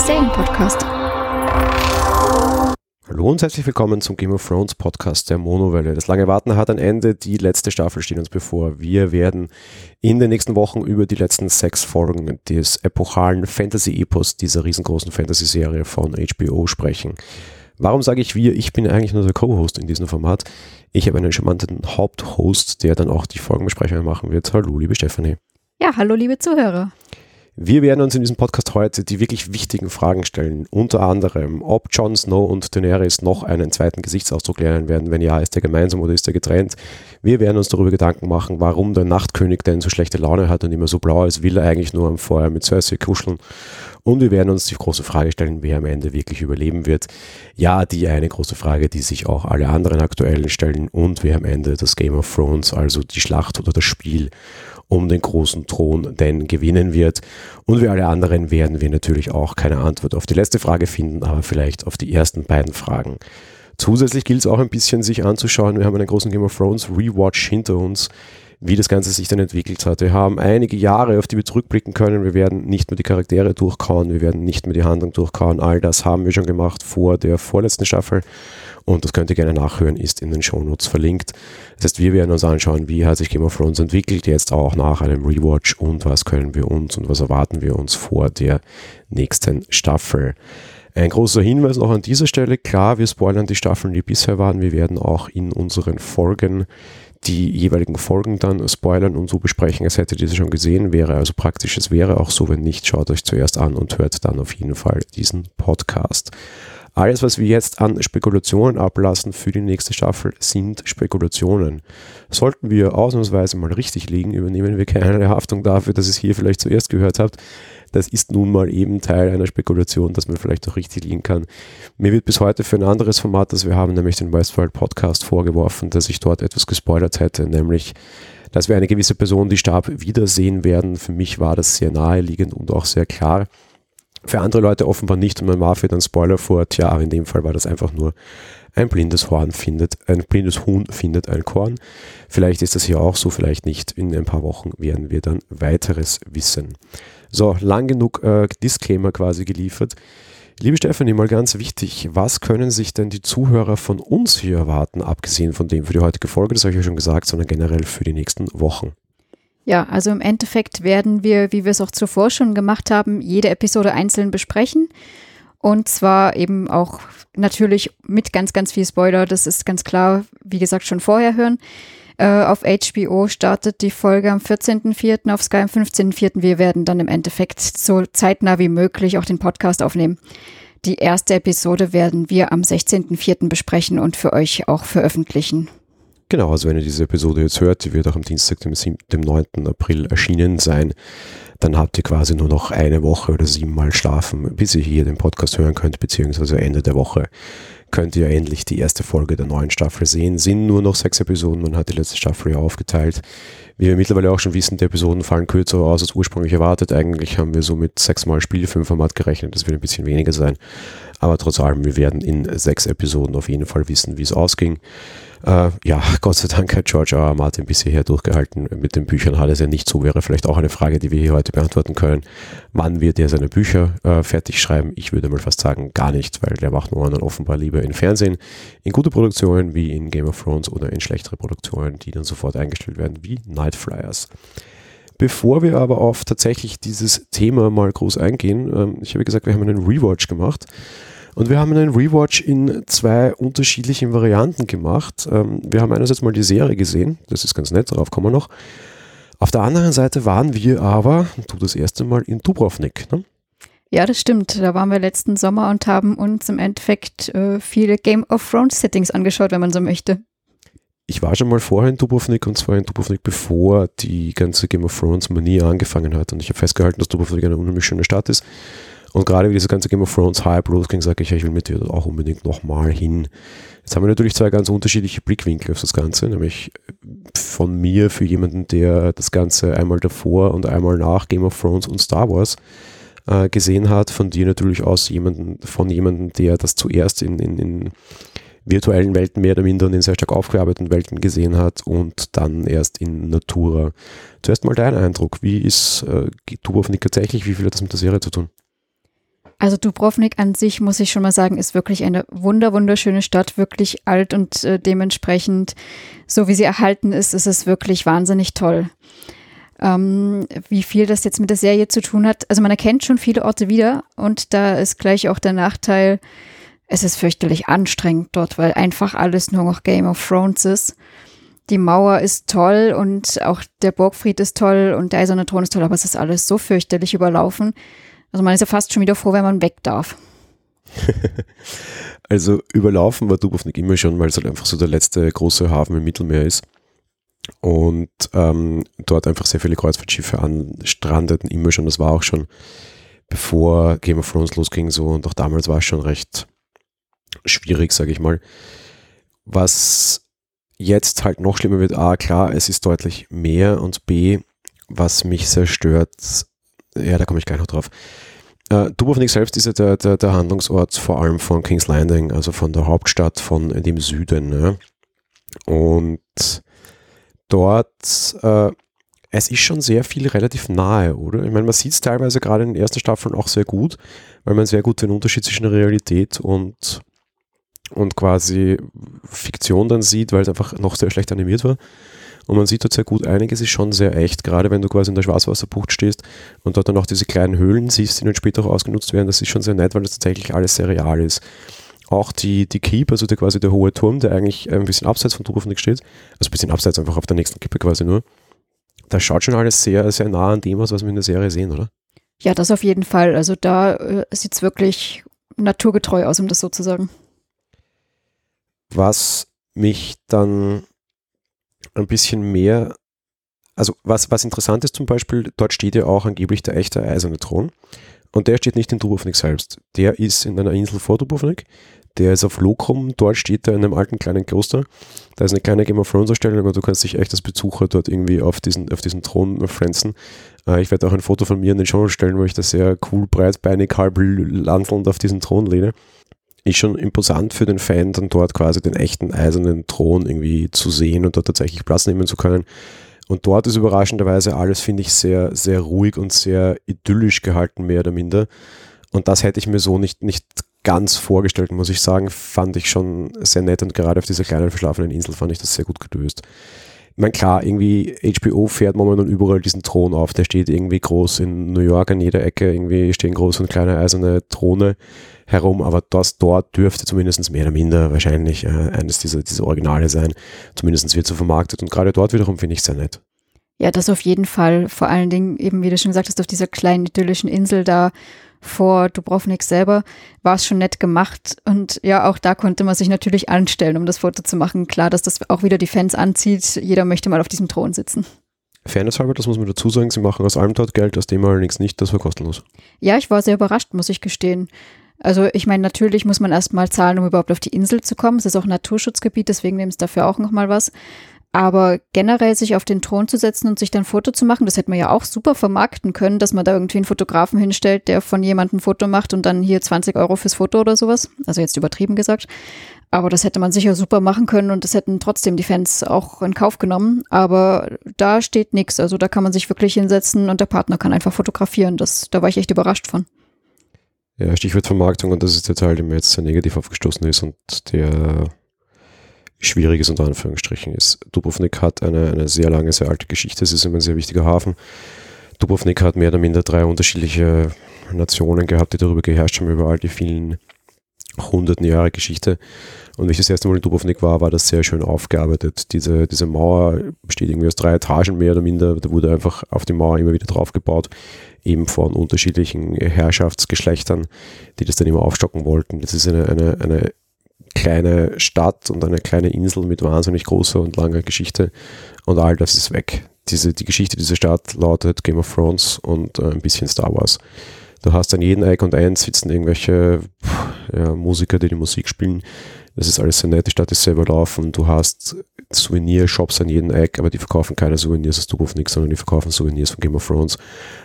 Serienpodcast. Hallo und herzlich willkommen zum Game of Thrones Podcast der Monowelle. Das lange Warten hat ein Ende, die letzte Staffel steht uns bevor. Wir werden in den nächsten Wochen über die letzten sechs Folgen des epochalen Fantasy-Epos dieser riesengroßen Fantasy-Serie von HBO sprechen. Warum sage ich wir? Ich bin eigentlich nur der Co-Host in diesem Format. Ich habe einen charmanten Haupthost, der dann auch die Folgenbesprechungen machen wird. Hallo, liebe Stefanie. Ja, hallo, liebe Zuhörer. Wir werden uns in diesem Podcast heute die wirklich wichtigen Fragen stellen. Unter anderem, ob Jon Snow und Daenerys noch einen zweiten Gesichtsausdruck lernen werden. Wenn ja, ist er gemeinsam oder ist er getrennt? Wir werden uns darüber Gedanken machen, warum der Nachtkönig denn so schlechte Laune hat und immer so blau ist. Will er eigentlich nur am Feuer mit Cersei kuscheln? Und wir werden uns die große Frage stellen, wer am Ende wirklich überleben wird. Ja, die eine große Frage, die sich auch alle anderen aktuellen stellen. Und wer am Ende das Game of Thrones, also die Schlacht oder das Spiel um den großen Thron denn gewinnen wird. Und wie alle anderen werden wir natürlich auch keine Antwort auf die letzte Frage finden, aber vielleicht auf die ersten beiden Fragen. Zusätzlich gilt es auch ein bisschen sich anzuschauen. Wir haben einen großen Game of Thrones Rewatch hinter uns, wie das Ganze sich dann entwickelt hat. Wir haben einige Jahre, auf die wir zurückblicken können. Wir werden nicht mehr die Charaktere durchkauen, wir werden nicht mehr die Handlung durchkauen. All das haben wir schon gemacht vor der vorletzten Staffel und das könnt ihr gerne nachhören, ist in den Shownotes verlinkt. Das heißt, wir werden uns anschauen, wie hat sich Game of Thrones entwickelt, jetzt auch nach einem Rewatch und was können wir uns und was erwarten wir uns vor der nächsten Staffel. Ein großer Hinweis noch an dieser Stelle, klar, wir spoilern die Staffeln, die bisher waren. Wir werden auch in unseren Folgen die jeweiligen Folgen dann spoilern und so besprechen, als hättet ihr sie schon gesehen. Wäre also praktisch, es wäre auch so, wenn nicht, schaut euch zuerst an und hört dann auf jeden Fall diesen Podcast. Alles, was wir jetzt an Spekulationen ablassen für die nächste Staffel, sind Spekulationen. Sollten wir ausnahmsweise mal richtig liegen, übernehmen wir keine Haftung dafür, dass ihr es hier vielleicht zuerst gehört habt. Das ist nun mal eben Teil einer Spekulation, dass man vielleicht auch richtig liegen kann. Mir wird bis heute für ein anderes Format, das wir haben, nämlich den Westworld Podcast, vorgeworfen, dass ich dort etwas gespoilert hätte, nämlich dass wir eine gewisse Person, die starb, wiedersehen werden. Für mich war das sehr naheliegend und auch sehr klar. Für andere Leute offenbar nicht und man warf dann Spoiler vor, tja, in dem Fall war das einfach nur ein blindes Horn findet, ein blindes Huhn findet ein Korn. Vielleicht ist das hier auch so, vielleicht nicht. In ein paar Wochen werden wir dann weiteres wissen. So, lang genug äh, Disclaimer quasi geliefert. Liebe Stefanie, mal ganz wichtig, was können sich denn die Zuhörer von uns hier erwarten, abgesehen von dem für die heutige Folge, das habe ich ja schon gesagt, sondern generell für die nächsten Wochen? Ja, also im Endeffekt werden wir, wie wir es auch zuvor schon gemacht haben, jede Episode einzeln besprechen. Und zwar eben auch natürlich mit ganz, ganz viel Spoiler. Das ist ganz klar, wie gesagt, schon vorher hören. Äh, auf HBO startet die Folge am 14.04., auf Sky am 15.04. Wir werden dann im Endeffekt so zeitnah wie möglich auch den Podcast aufnehmen. Die erste Episode werden wir am 16.04. besprechen und für euch auch veröffentlichen. Genau, also wenn ihr diese Episode jetzt hört, die wird auch am Dienstag, dem, 7, dem 9. April erschienen sein, dann habt ihr quasi nur noch eine Woche oder siebenmal schlafen, bis ihr hier den Podcast hören könnt, beziehungsweise Ende der Woche könnt ihr endlich die erste Folge der neuen Staffel sehen. Sind nur noch sechs Episoden, man hat die letzte Staffel ja aufgeteilt. Wie wir mittlerweile auch schon wissen, die Episoden fallen kürzer aus als ursprünglich erwartet. Eigentlich haben wir so mit sechsmal Spielfilmformat gerechnet, das wird ein bisschen weniger sein. Aber trotz allem, wir werden in sechs Episoden auf jeden Fall wissen, wie es ausging. Äh, ja, Gott sei Dank hat George R. R. Martin bisher durchgehalten. Mit den Büchern hat es ja nicht so. Wäre vielleicht auch eine Frage, die wir hier heute beantworten können. Wann wird er seine Bücher äh, fertig schreiben? Ich würde mal fast sagen, gar nicht, weil der macht dann offenbar lieber in Fernsehen, in gute Produktionen wie in Game of Thrones oder in schlechtere Produktionen, die dann sofort eingestellt werden, wie Night Flyers. Bevor wir aber auf tatsächlich dieses Thema mal groß eingehen, ähm, ich habe gesagt, wir haben einen Rewatch gemacht und wir haben einen Rewatch in zwei unterschiedlichen Varianten gemacht. Ähm, wir haben einerseits mal die Serie gesehen, das ist ganz nett, darauf kommen wir noch. Auf der anderen Seite waren wir aber, du das erste Mal in Dubrovnik. Ne? Ja, das stimmt. Da waren wir letzten Sommer und haben uns im Endeffekt äh, viele Game of Thrones Settings angeschaut, wenn man so möchte. Ich war schon mal vorher in Dubrovnik und zwar in Dubrovnik, bevor die ganze Game of Thrones Manie angefangen hat. Und ich habe festgehalten, dass Dubrovnik eine unheimlich schöne Stadt ist. Und gerade wie dieses ganze Game of Thrones Hype losging, sage ich, ich will mit dir auch unbedingt nochmal hin. Jetzt haben wir natürlich zwei ganz unterschiedliche Blickwinkel auf das Ganze, nämlich von mir für jemanden, der das Ganze einmal davor und einmal nach Game of Thrones und Star Wars äh, gesehen hat, von dir natürlich aus jemanden, von jemandem, der das zuerst in, in, in virtuellen Welten mehr oder minder und in sehr stark aufgearbeiteten Welten gesehen hat und dann erst in Natura. Zuerst mal dein Eindruck, wie ist äh, Dubrovnik tatsächlich, wie viel hat das mit der Serie zu tun? Also Dubrovnik an sich, muss ich schon mal sagen, ist wirklich eine wunder wunderschöne Stadt, wirklich alt und äh, dementsprechend, so wie sie erhalten ist, ist es wirklich wahnsinnig toll. Ähm, wie viel das jetzt mit der Serie zu tun hat, also man erkennt schon viele Orte wieder und da ist gleich auch der Nachteil, es ist fürchterlich anstrengend dort, weil einfach alles nur noch Game of Thrones ist. Die Mauer ist toll und auch der Burgfried ist toll und der eiserne Thron ist toll, aber es ist alles so fürchterlich überlaufen. Also man ist ja fast schon wieder froh, wenn man weg darf. also überlaufen war Dubrovnik immer schon, weil es halt einfach so der letzte große Hafen im Mittelmeer ist. Und ähm, dort einfach sehr viele Kreuzfahrtschiffe anstrandeten, immer schon. Das war auch schon bevor Game of Thrones losging so und auch damals war es schon recht schwierig, sage ich mal. Was jetzt halt noch schlimmer wird, A, klar, es ist deutlich mehr und B, was mich sehr stört, ja, da komme ich gleich noch drauf. Äh, Dubrovnik selbst ist ja der, der, der, Handlungsort vor allem von King's Landing, also von der Hauptstadt von dem Süden. Ne? Und dort, äh, es ist schon sehr viel relativ nahe, oder? Ich meine, man sieht es teilweise gerade in den ersten Staffeln auch sehr gut, weil man sehr gut den Unterschied zwischen Realität und und quasi Fiktion dann sieht, weil es einfach noch sehr schlecht animiert war. Und man sieht dort sehr gut, einiges ist schon sehr echt, gerade wenn du quasi in der Schwarzwasserbucht stehst und dort dann auch diese kleinen Höhlen siehst, die dann später auch ausgenutzt werden. Das ist schon sehr nett, weil das tatsächlich alles sehr real ist. Auch die, die Keep, also der, quasi der hohe Turm, der eigentlich ein bisschen abseits von Dubrovnik steht, also ein bisschen abseits einfach auf der nächsten Kippe quasi nur, das schaut schon alles sehr, sehr nah an dem aus, was wir in der Serie sehen, oder? Ja, das auf jeden Fall. Also da äh, sieht es wirklich naturgetreu aus, um das so zu sagen was mich dann ein bisschen mehr, also was, was interessant ist zum Beispiel, dort steht ja auch angeblich der echte eiserne Thron und der steht nicht in Dubrovnik selbst. Der ist in einer Insel vor Dubrovnik, der ist auf Lokrum, dort steht er in einem alten kleinen Kloster. Da ist eine kleine Game of Thrones Ausstellung, aber du kannst dich echt als Besucher dort irgendwie auf diesen, auf diesen Thron pflanzen. Äh, ich werde auch ein Foto von mir in den Show stellen, wo ich da sehr cool, breitbeinig, halb landelnd auf diesen Thron lehne ist schon imposant für den Fan, dann dort quasi den echten eisernen Thron irgendwie zu sehen und dort tatsächlich Platz nehmen zu können. Und dort ist überraschenderweise alles, finde ich, sehr, sehr ruhig und sehr idyllisch gehalten, mehr oder minder. Und das hätte ich mir so nicht, nicht ganz vorgestellt, muss ich sagen. Fand ich schon sehr nett und gerade auf dieser kleinen verschlafenen Insel fand ich das sehr gut gelöst. Ich meine, klar, irgendwie HBO fährt momentan überall diesen Thron auf. Der steht irgendwie groß in New York an jeder Ecke. Irgendwie stehen große und kleine eiserne Throne herum, aber das dort dürfte zumindest mehr oder minder wahrscheinlich äh, eines dieser, dieser Originale sein. Zumindest wird so vermarktet und gerade dort wiederum finde ich sehr nett. Ja, das auf jeden Fall. Vor allen Dingen, eben wie du schon gesagt hast, auf dieser kleinen idyllischen Insel da vor Dubrovnik selber war es schon nett gemacht. Und ja, auch da konnte man sich natürlich anstellen, um das Foto zu machen. Klar, dass das auch wieder die Fans anzieht. Jeder möchte mal auf diesem Thron sitzen. Fairness halber, das muss man dazu sagen, sie machen aus allem dort Geld, aus dem allerdings nicht, das war kostenlos. Ja, ich war sehr überrascht, muss ich gestehen. Also ich meine, natürlich muss man erstmal zahlen, um überhaupt auf die Insel zu kommen. Es ist auch ein Naturschutzgebiet, deswegen nimmt es dafür auch nochmal was. Aber generell sich auf den Thron zu setzen und sich dann ein Foto zu machen, das hätte man ja auch super vermarkten können, dass man da irgendwie einen Fotografen hinstellt, der von jemandem ein Foto macht und dann hier 20 Euro fürs Foto oder sowas. Also jetzt übertrieben gesagt. Aber das hätte man sicher super machen können und das hätten trotzdem die Fans auch in Kauf genommen. Aber da steht nichts. Also da kann man sich wirklich hinsetzen und der Partner kann einfach fotografieren. Das, da war ich echt überrascht von. Ja, Stichwort Vermarktung und das ist der Teil, der mir jetzt sehr negativ aufgestoßen ist und der schwierig ist unter Anführungsstrichen ist. Dubrovnik hat eine, eine sehr lange, sehr alte Geschichte. Es ist immer ein sehr wichtiger Hafen. Dubrovnik hat mehr oder minder drei unterschiedliche Nationen gehabt, die darüber geherrscht haben, über all die vielen hunderten Jahre Geschichte. Und wie ich das erste Mal in Dubrovnik war, war das sehr schön aufgearbeitet. Diese, diese Mauer besteht irgendwie aus drei Etagen mehr oder minder. Da wurde einfach auf die Mauer immer wieder drauf gebaut, eben von unterschiedlichen Herrschaftsgeschlechtern, die das dann immer aufstocken wollten. Das ist eine, eine, eine kleine Stadt und eine kleine Insel mit wahnsinnig großer und langer Geschichte und all das ist weg. Diese, die Geschichte dieser Stadt lautet Game of Thrones und äh, ein bisschen Star Wars. Du hast an jedem Eck und End sitzen irgendwelche ja, Musiker, die die Musik spielen. Das ist alles sehr nett, die Stadt ist selber laufen. Du hast Souvenir-Shops an jedem Eck, aber die verkaufen keine Souvenirs aus Dubrovnik, sondern die verkaufen Souvenirs von Game of Thrones.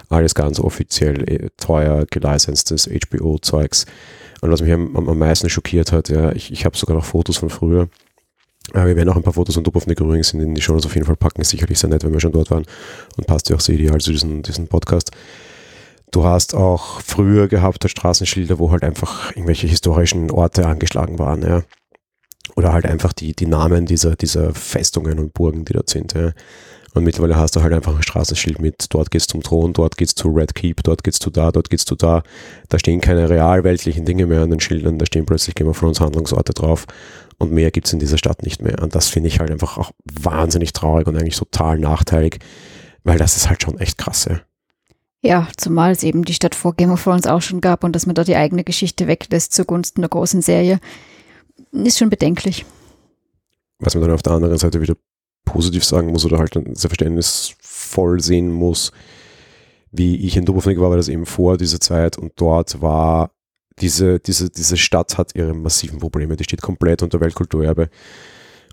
Alles ganz offiziell, äh, teuer, gelicenstes HBO-Zeugs. Und was mich am, am meisten schockiert hat, ja, ich, ich habe sogar noch Fotos von früher. Aber wir werden auch ein paar Fotos von Dubrovnik übrigens in die Show auf jeden Fall packen. Sicherlich sehr nett, wenn wir schon dort waren. Und passt ja auch sehr ideal zu diesem, diesem Podcast. Du hast auch früher gehabt Straßenschilder, wo halt einfach irgendwelche historischen Orte angeschlagen waren, ja. Oder halt einfach die, die Namen dieser, dieser Festungen und Burgen, die dort sind, ja. Und mittlerweile hast du halt einfach ein Straßenschild mit, dort geht's zum Thron, dort geht's zu Red Keep, dort geht's zu da, dort geht's zu da. Da stehen keine realweltlichen Dinge mehr an den Schildern, da stehen plötzlich Game of Thrones Handlungsorte drauf und mehr gibt's in dieser Stadt nicht mehr. Und das finde ich halt einfach auch wahnsinnig traurig und eigentlich total nachteilig, weil das ist halt schon echt krass, ja. Ja, zumal es eben die Stadt vor Game of Thrones auch schon gab und dass man da die eigene Geschichte weglässt zugunsten der großen Serie, ist schon bedenklich. Was man dann auf der anderen Seite wieder positiv sagen muss oder halt sehr verständnisvoll sehen muss, wie ich in Dubrovnik war, war das eben vor dieser Zeit und dort war diese, diese, diese Stadt hat ihre massiven Probleme. Die steht komplett unter Weltkulturerbe.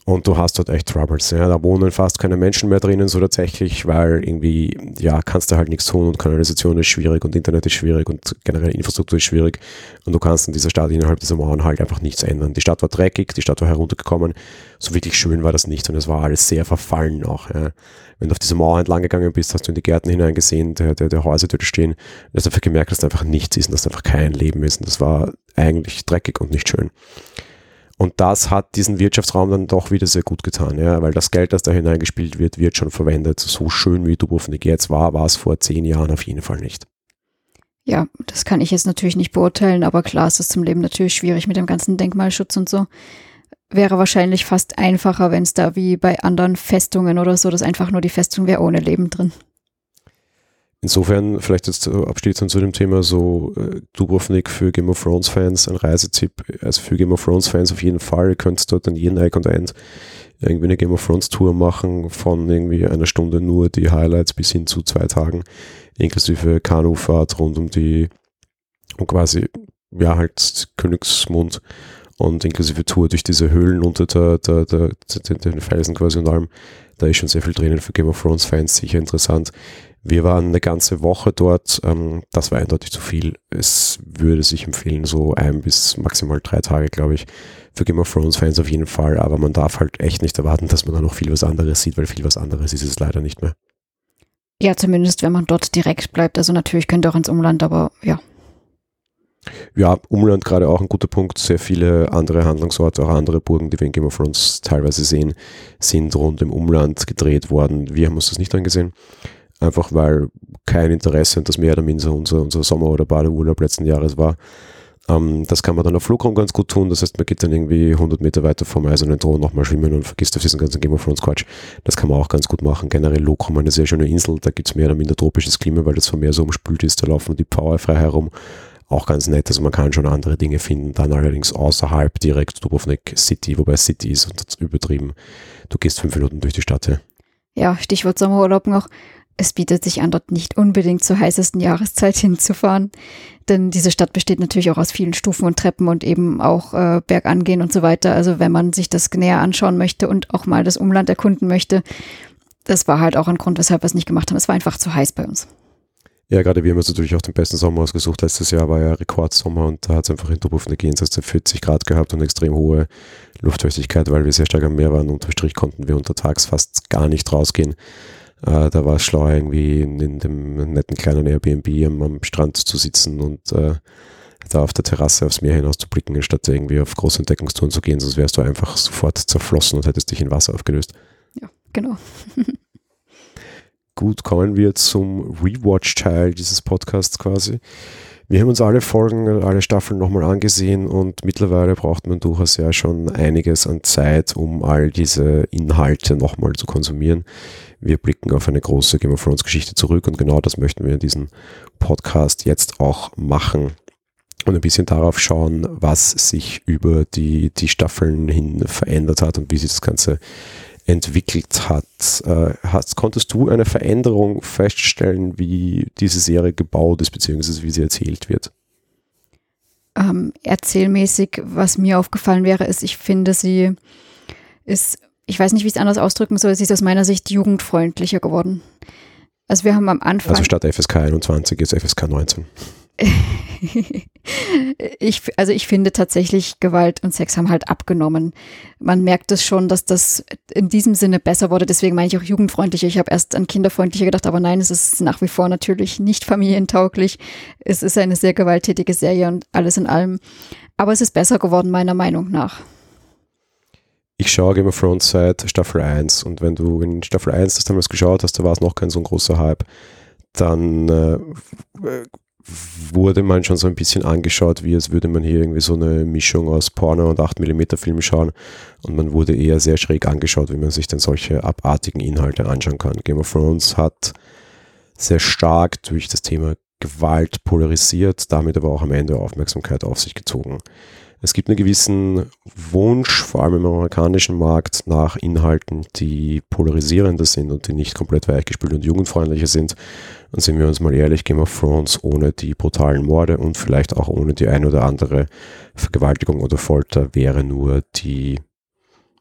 Und du hast dort echt Troubles. Ja. Da wohnen fast keine Menschen mehr drinnen, so tatsächlich, weil irgendwie, ja, kannst du halt nichts tun und Kanalisation ist schwierig und Internet ist schwierig und generell Infrastruktur ist schwierig. Und du kannst in dieser Stadt innerhalb dieser Mauern halt einfach nichts ändern. Die Stadt war dreckig, die Stadt war heruntergekommen. So wirklich schön war das nicht und es war alles sehr verfallen auch. Ja. Wenn du auf diese Mauer entlang gegangen bist, hast du in die Gärten hineingesehen, der, der, der Häuser, die da stehen, hast einfach gemerkt, dass da einfach nichts ist und dass da einfach kein Leben ist. Und das war eigentlich dreckig und nicht schön. Und das hat diesen Wirtschaftsraum dann doch wieder sehr gut getan, ja, weil das Geld, das da hineingespielt wird, wird schon verwendet. So schön wie Dubrovnik jetzt war, war es vor zehn Jahren auf jeden Fall nicht. Ja, das kann ich jetzt natürlich nicht beurteilen, aber klar ist es zum Leben natürlich schwierig mit dem ganzen Denkmalschutz und so. Wäre wahrscheinlich fast einfacher, wenn es da wie bei anderen Festungen oder so, dass einfach nur die Festung wäre ohne Leben drin. Insofern vielleicht jetzt abschließend zu dem Thema so äh, Dubrovnik für Game of Thrones Fans, ein Reisetipp. Also für Game of Thrones Fans auf jeden Fall. Ihr könnt dort an jeden und End irgendwie eine Game of Thrones Tour machen von irgendwie einer Stunde nur die Highlights bis hin zu zwei Tagen inklusive Kanufahrt rund um die und quasi ja halt Königsmund und inklusive Tour durch diese Höhlen unter der, der, der, den Felsen quasi und allem. Da ist schon sehr viel drinnen für Game of Thrones Fans, sicher interessant. Wir waren eine ganze Woche dort. Ähm, das war eindeutig zu viel. Es würde sich empfehlen, so ein bis maximal drei Tage, glaube ich. Für Game of Thrones Fans auf jeden Fall. Aber man darf halt echt nicht erwarten, dass man da noch viel was anderes sieht, weil viel was anderes ist es leider nicht mehr. Ja, zumindest wenn man dort direkt bleibt. Also natürlich könnte auch ins Umland, aber ja. Ja, Umland gerade auch ein guter Punkt. Sehr viele andere Handlungsorte, auch andere Burgen, die wir in Game of Thrones teilweise sehen, sind rund im Umland gedreht worden. Wir haben uns das nicht angesehen einfach weil kein Interesse und das Meer der Minze unser, unser Sommer- oder Badeurlaub letzten Jahres war. Ähm, das kann man dann auf Flugraum ganz gut tun. Das heißt, man geht dann irgendwie 100 Meter weiter vom eisernen Thron nochmal schwimmen und vergisst auf diesen ganzen Game of Thrones Quatsch. Das kann man auch ganz gut machen. Generell Lokrum, eine sehr schöne Insel. Da gibt es mehr oder minder tropisches Klima, weil das vom Meer so umspült ist. Da laufen die Power frei herum. Auch ganz nett. Also man kann schon andere Dinge finden. Dann allerdings außerhalb direkt Dubrovnik City, wobei City ist übertrieben. Du gehst fünf Minuten durch die Stadt. Ja, ja Stichwort Sommerurlaub noch es bietet sich an, dort nicht unbedingt zur heißesten Jahreszeit hinzufahren. Denn diese Stadt besteht natürlich auch aus vielen Stufen und Treppen und eben auch äh, bergangehen und so weiter. Also wenn man sich das näher anschauen möchte und auch mal das Umland erkunden möchte, das war halt auch ein Grund, weshalb wir es nicht gemacht haben. Es war einfach zu heiß bei uns. Ja, gerade wir haben uns natürlich auch den besten Sommer ausgesucht. Letztes Jahr war ja Rekordsommer und da hat es einfach in Dubrovnik jenseits der 40 Grad gehabt und extrem hohe Luftfeuchtigkeit, weil wir sehr stark am Meer waren. Unterstrich konnten wir untertags fast gar nicht rausgehen. Äh, da war es schlau, irgendwie in, in, dem netten kleinen Airbnb am, am Strand zu sitzen und äh, da auf der Terrasse aufs Meer hinaus zu blicken, anstatt irgendwie auf große Entdeckungstouren zu gehen, sonst wärst du einfach sofort zerflossen und hättest dich in Wasser aufgelöst. Ja, genau. Gut, kommen wir zum Rewatch-Teil dieses Podcasts quasi. Wir haben uns alle Folgen, alle Staffeln nochmal angesehen und mittlerweile braucht man durchaus ja schon einiges an Zeit, um all diese Inhalte nochmal zu konsumieren. Wir blicken auf eine große Game of Thrones Geschichte zurück und genau das möchten wir in diesem Podcast jetzt auch machen und ein bisschen darauf schauen, was sich über die, die Staffeln hin verändert hat und wie sich das Ganze entwickelt hat. Äh, hast, konntest du eine Veränderung feststellen, wie diese Serie gebaut ist, beziehungsweise wie sie erzählt wird? Ähm, erzählmäßig, was mir aufgefallen wäre, ist, ich finde, sie ist ich weiß nicht, wie ich es anders ausdrücken soll, sie ist aus meiner Sicht jugendfreundlicher geworden. Also wir haben am Anfang. Also statt FSK 21 ist FSK 19. ich, also ich finde tatsächlich, Gewalt und Sex haben halt abgenommen. Man merkt es schon, dass das in diesem Sinne besser wurde. Deswegen meine ich auch jugendfreundlicher. Ich habe erst an kinderfreundlicher gedacht, aber nein, es ist nach wie vor natürlich nicht familientauglich. Es ist eine sehr gewalttätige Serie und alles in allem. Aber es ist besser geworden, meiner Meinung nach. Ich schaue Game of Thrones seit Staffel 1 und wenn du in Staffel 1 das damals geschaut hast, da war es noch kein so ein großer Hype, dann äh, wurde man schon so ein bisschen angeschaut, wie als würde man hier irgendwie so eine Mischung aus Porno und 8mm Film schauen. Und man wurde eher sehr schräg angeschaut, wie man sich denn solche abartigen Inhalte anschauen kann. Game of Thrones hat sehr stark durch das Thema Gewalt polarisiert, damit aber auch am Ende Aufmerksamkeit auf sich gezogen. Es gibt einen gewissen Wunsch, vor allem im amerikanischen Markt, nach Inhalten, die polarisierender sind und die nicht komplett weichgespült und jugendfreundlicher sind. Und sind wir uns mal ehrlich, Game of Thrones ohne die brutalen Morde und vielleicht auch ohne die ein oder andere Vergewaltigung oder Folter wäre nur die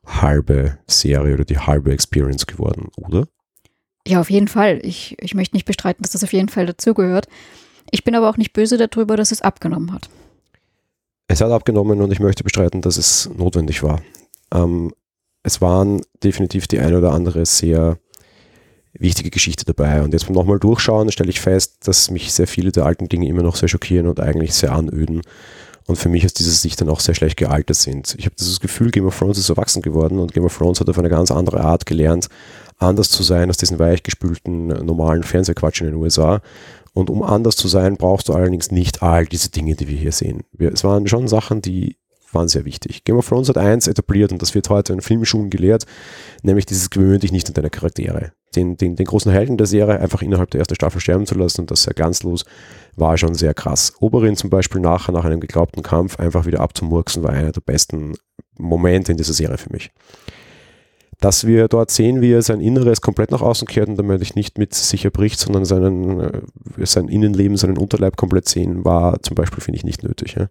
halbe Serie oder die halbe Experience geworden, oder? Ja, auf jeden Fall. Ich, ich möchte nicht bestreiten, dass das auf jeden Fall dazugehört. Ich bin aber auch nicht böse darüber, dass es abgenommen hat. Es hat abgenommen und ich möchte bestreiten, dass es notwendig war. Ähm, es waren definitiv die ein oder andere sehr wichtige Geschichte dabei. Und jetzt beim nochmal durchschauen stelle ich fest, dass mich sehr viele der alten Dinge immer noch sehr schockieren und eigentlich sehr anöden. Und für mich aus dieser Sicht dann auch sehr schlecht gealtert sind. Ich habe dieses Gefühl, Game of Thrones ist erwachsen geworden und Game of Thrones hat auf eine ganz andere Art gelernt, anders zu sein als diesen weichgespülten normalen Fernsehquatsch in den USA. Und um anders zu sein, brauchst du allerdings nicht all diese Dinge, die wir hier sehen. Wir, es waren schon Sachen, die waren sehr wichtig. Game of Thrones hat eins etabliert und das wird heute in Filmschulen gelehrt, nämlich dieses gewöhn dich nicht an deine Charaktere. Den, den, den großen Helden der Serie einfach innerhalb der ersten Staffel sterben zu lassen und das sehr ganzlos war schon sehr krass. Oberin zum Beispiel nachher, nach einem geglaubten Kampf, einfach wieder abzumurksen, war einer der besten Momente in dieser Serie für mich dass wir dort sehen, wie er sein Inneres komplett nach außen kehrt und damit ich nicht mit sich erbricht, sondern seinen, äh, sein Innenleben, seinen Unterleib komplett sehen, war zum Beispiel, finde ich, nicht nötig. Ja?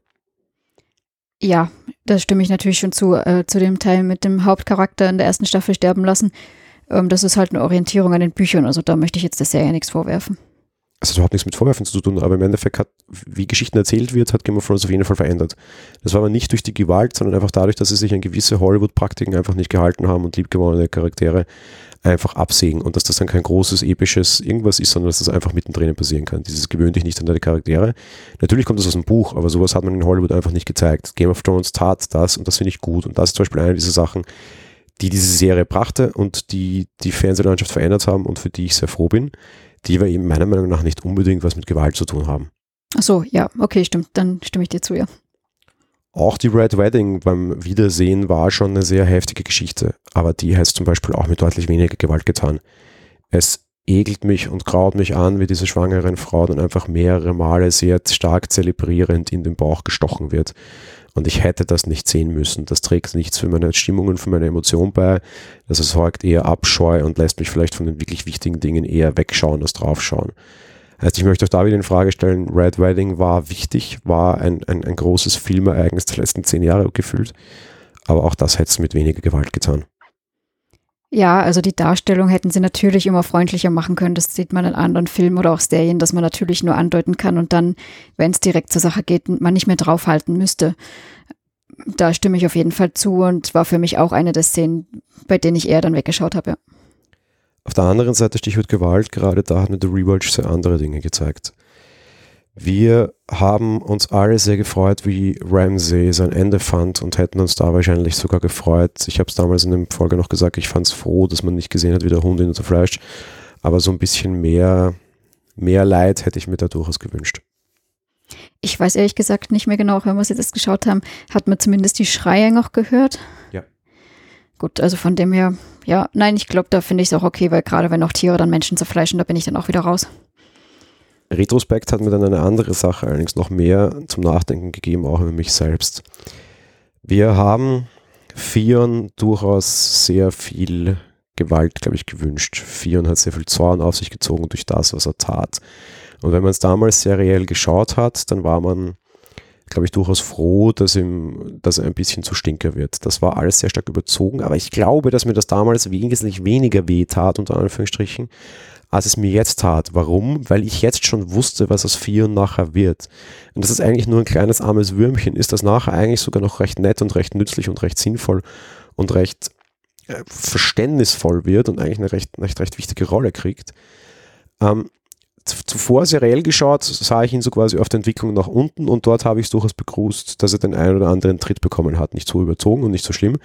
Ja, da stimme ich natürlich schon zu, äh, zu dem Teil mit dem Hauptcharakter in der ersten Staffel sterben lassen. Ähm, das ist halt eine Orientierung an den Büchern, also da möchte ich jetzt der Serie nichts vorwerfen also das hat nichts mit Vorwerfen zu tun, aber im Endeffekt hat, wie Geschichten erzählt wird, hat Game of Thrones auf jeden Fall verändert. Das war aber nicht durch die Gewalt, sondern einfach dadurch, dass sie sich an gewisse Hollywood-Praktiken einfach nicht gehalten haben und liebgewonnene Charaktere einfach absägen und dass das dann kein großes, episches irgendwas ist, sondern dass das einfach mittendrin passieren kann. Dieses gewöhnt dich nicht an deine Charaktere. Natürlich kommt das aus dem Buch, aber sowas hat man in Hollywood einfach nicht gezeigt. Game of Thrones tat das und das finde ich gut und das ist zum Beispiel eine dieser Sachen, die diese Serie brachte und die die Fernsehlandschaft verändert haben und für die ich sehr froh bin die aber eben meiner Meinung nach nicht unbedingt was mit Gewalt zu tun haben. Ach so, ja, okay, stimmt, dann stimme ich dir zu, ja. Auch die Red Wedding beim Wiedersehen war schon eine sehr heftige Geschichte, aber die hat zum Beispiel auch mit deutlich weniger Gewalt getan. Es ekelt mich und graut mich an, wie diese schwangeren Frau dann einfach mehrere Male sehr stark zelebrierend in den Bauch gestochen wird. Und ich hätte das nicht sehen müssen. Das trägt nichts für meine Stimmungen, für meine Emotion bei. Das erzeugt eher Abscheu und lässt mich vielleicht von den wirklich wichtigen Dingen eher wegschauen als draufschauen. Heißt, ich möchte auch da wieder in Frage stellen, Red Wedding war wichtig, war ein, ein, ein großes Filmereignis der letzten zehn Jahre gefühlt. Aber auch das hätte es mit weniger Gewalt getan. Ja, also die Darstellung hätten sie natürlich immer freundlicher machen können. Das sieht man in anderen Filmen oder auch Serien, dass man natürlich nur andeuten kann und dann, wenn es direkt zur Sache geht, man nicht mehr draufhalten müsste. Da stimme ich auf jeden Fall zu und war für mich auch eine der Szenen, bei denen ich eher dann weggeschaut habe. Ja. Auf der anderen Seite Stichwort Gewalt, gerade da hat mir der Rewatch sehr andere Dinge gezeigt. Wir haben uns alle sehr gefreut, wie Ramsey sein Ende fand und hätten uns da wahrscheinlich sogar gefreut. Ich habe es damals in der Folge noch gesagt, ich fand es froh, dass man nicht gesehen hat, wie der Hund ihn zerfleischt. Aber so ein bisschen mehr, mehr Leid hätte ich mir da durchaus gewünscht. Ich weiß ehrlich gesagt nicht mehr genau, wenn wir es jetzt geschaut haben, hat man zumindest die Schreie noch gehört. Gut, also von dem her, ja, nein, ich glaube, da finde ich es auch okay, weil gerade wenn auch Tiere dann Menschen zerfleischen, da bin ich dann auch wieder raus. Retrospekt hat mir dann eine andere Sache allerdings noch mehr zum Nachdenken gegeben, auch über mich selbst. Wir haben Fion durchaus sehr viel Gewalt, glaube ich, gewünscht. Fion hat sehr viel Zorn auf sich gezogen durch das, was er tat. Und wenn man es damals seriell geschaut hat, dann war man, glaube ich, durchaus froh, dass, ihm, dass er ein bisschen zu stinker wird. Das war alles sehr stark überzogen, aber ich glaube, dass mir das damals wesentlich weniger weh tat, unter Anführungsstrichen, als es mir jetzt tat. Warum? Weil ich jetzt schon wusste, was aus vier nachher wird. Und das ist eigentlich nur ein kleines armes Würmchen, ist das nachher eigentlich sogar noch recht nett und recht nützlich und recht sinnvoll und recht äh, verständnisvoll wird und eigentlich eine recht, recht, recht wichtige Rolle kriegt. Ähm, zuvor seriell geschaut, sah ich ihn so quasi auf der Entwicklung nach unten und dort habe ich es durchaus begrüßt, dass er den einen oder anderen Tritt bekommen hat. Nicht so überzogen und nicht so schlimm,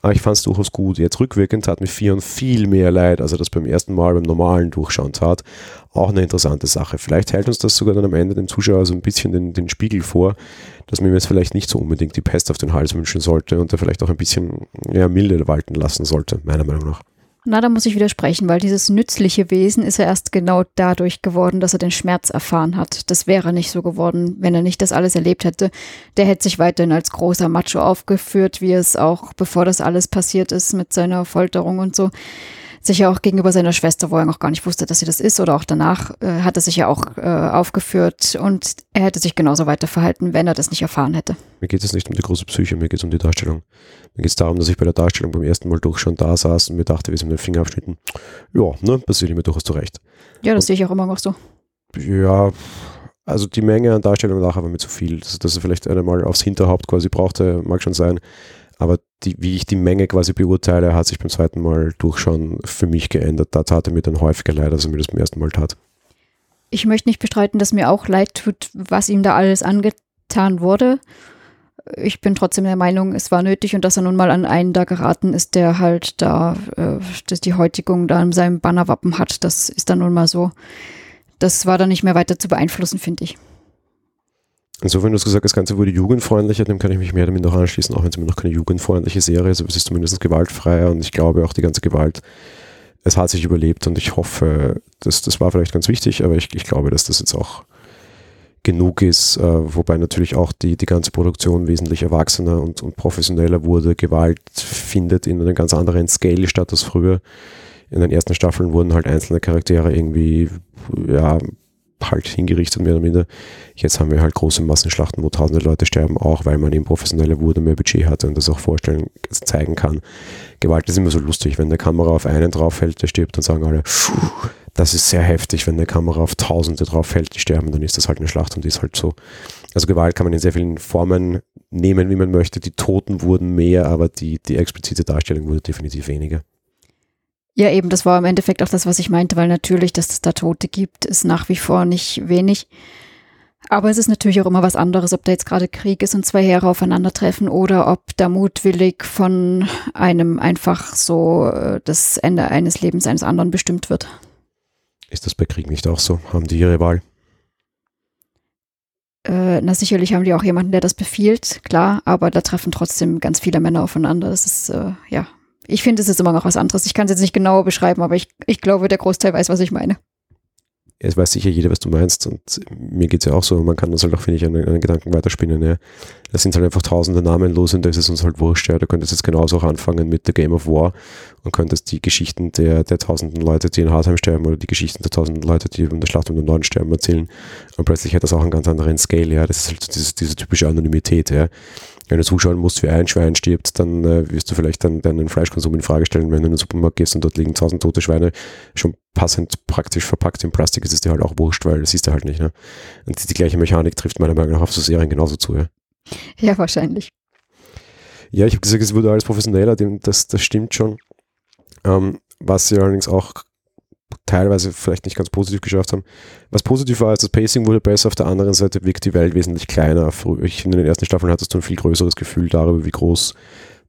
aber ich fand es durchaus gut. Jetzt rückwirkend hat mir Fion viel mehr leid, als er das beim ersten Mal beim normalen Durchschauen tat. Auch eine interessante Sache. Vielleicht hält uns das sogar dann am Ende dem Zuschauer so ein bisschen den, den Spiegel vor, dass man mir jetzt vielleicht nicht so unbedingt die Pest auf den Hals wünschen sollte und er vielleicht auch ein bisschen ja, milde walten lassen sollte, meiner Meinung nach. Na, da muss ich widersprechen, weil dieses nützliche Wesen ist ja erst genau dadurch geworden, dass er den Schmerz erfahren hat. Das wäre nicht so geworden, wenn er nicht das alles erlebt hätte. Der hätte sich weiterhin als großer Macho aufgeführt, wie es auch, bevor das alles passiert ist, mit seiner Folterung und so sich auch gegenüber seiner Schwester, wo er noch gar nicht wusste, dass sie das ist, oder auch danach, äh, hat er sich ja auch äh, aufgeführt und er hätte sich genauso weiter verhalten, wenn er das nicht erfahren hätte. Mir geht es nicht um die große Psyche, mir geht es um die Darstellung. Mir geht es darum, dass ich bei der Darstellung beim ersten Mal durch schon da saß und mir dachte, wir sind mit den Finger abschnitten. Ja, ne, passiert mir durchaus zurecht. Ja, das und, sehe ich auch immer noch so. Ja, also die Menge an Darstellung nachher war mir zu viel. Dass, dass er vielleicht einmal aufs Hinterhaupt quasi brauchte, mag schon sein. Aber die, wie ich die Menge quasi beurteile, hat sich beim zweiten Mal durchschauen für mich geändert. Da tat er mir dann häufiger leid, als er mir das beim ersten Mal tat. Ich möchte nicht bestreiten, dass mir auch leid tut, was ihm da alles angetan wurde. Ich bin trotzdem der Meinung, es war nötig und dass er nun mal an einen da geraten ist, der halt da äh, dass die Häutigung da in seinem Bannerwappen hat. Das ist dann nun mal so. Das war dann nicht mehr weiter zu beeinflussen, finde ich. Insofern, du hast gesagt, das Ganze wurde jugendfreundlicher, dem kann ich mich mehr damit noch anschließen, auch wenn es immer noch keine jugendfreundliche Serie ist, aber es ist zumindest gewaltfreier und ich glaube auch die ganze Gewalt, es hat sich überlebt und ich hoffe, dass, das war vielleicht ganz wichtig, aber ich, ich glaube, dass das jetzt auch genug ist, äh, wobei natürlich auch die, die ganze Produktion wesentlich erwachsener und, und professioneller wurde. Gewalt findet in einem ganz anderen Scale statt als früher. In den ersten Staffeln wurden halt einzelne Charaktere irgendwie ja, halt hingerichtet, mehr oder minder. Jetzt haben wir halt große Massenschlachten, wo tausende Leute sterben, auch weil man eben professioneller wurde, mehr Budget hatte und das auch vorstellen, zeigen kann. Gewalt ist immer so lustig, wenn eine Kamera auf einen drauf fällt, der stirbt, dann sagen alle, das ist sehr heftig, wenn eine Kamera auf Tausende drauf fällt, die sterben, dann ist das halt eine Schlacht und die ist halt so. Also Gewalt kann man in sehr vielen Formen nehmen, wie man möchte. Die Toten wurden mehr, aber die, die explizite Darstellung wurde definitiv weniger. Ja, eben, das war im Endeffekt auch das, was ich meinte, weil natürlich, dass es da Tote gibt, ist nach wie vor nicht wenig. Aber es ist natürlich auch immer was anderes, ob da jetzt gerade Krieg ist und zwei Heere aufeinandertreffen oder ob da mutwillig von einem einfach so äh, das Ende eines Lebens eines anderen bestimmt wird. Ist das bei Krieg nicht auch so? Haben die ihre Wahl? Äh, na, sicherlich haben die auch jemanden, der das befiehlt, klar, aber da treffen trotzdem ganz viele Männer aufeinander. Das ist, äh, ja, ich finde, es ist immer noch was anderes. Ich kann es jetzt nicht genauer beschreiben, aber ich, ich glaube, der Großteil weiß, was ich meine. Es weiß sicher jeder, was du meinst. Und mir geht es ja auch so, man kann das halt auch, finde ich, einen, einen Gedanken weiterspinnen. Ja. Das sind halt einfach tausende namenlos und das ist uns halt wurscht. Ja. Du könntest jetzt genauso auch anfangen mit The Game of War und könntest die Geschichten der, der tausenden Leute, die in Hardheim sterben oder die Geschichten der tausenden Leute, die in der Schlacht um den Norden sterben, erzählen. Und plötzlich hat das auch einen ganz anderen Scale. Ja. Das ist halt diese, diese typische Anonymität. Ja wenn du zuschauen musst, wie ein Schwein stirbt, dann äh, wirst du vielleicht dann deinen Fleischkonsum in Frage stellen, wenn du in den Supermarkt gehst und dort liegen tausend tote Schweine, schon passend praktisch verpackt in Plastik, ist es dir halt auch wurscht, weil das siehst du halt nicht. Ne? Und die, die gleiche Mechanik trifft meiner Meinung nach auf so Serien genauso zu. Ja, ja wahrscheinlich. Ja, ich habe gesagt, es wurde alles professioneller, das, das stimmt schon. Ähm, was sie allerdings auch teilweise vielleicht nicht ganz positiv geschafft haben. Was positiv war, ist, das Pacing wurde besser, auf der anderen Seite wirkt die Welt wesentlich kleiner. Ich in den ersten Staffeln hattest du ein viel größeres Gefühl darüber, wie groß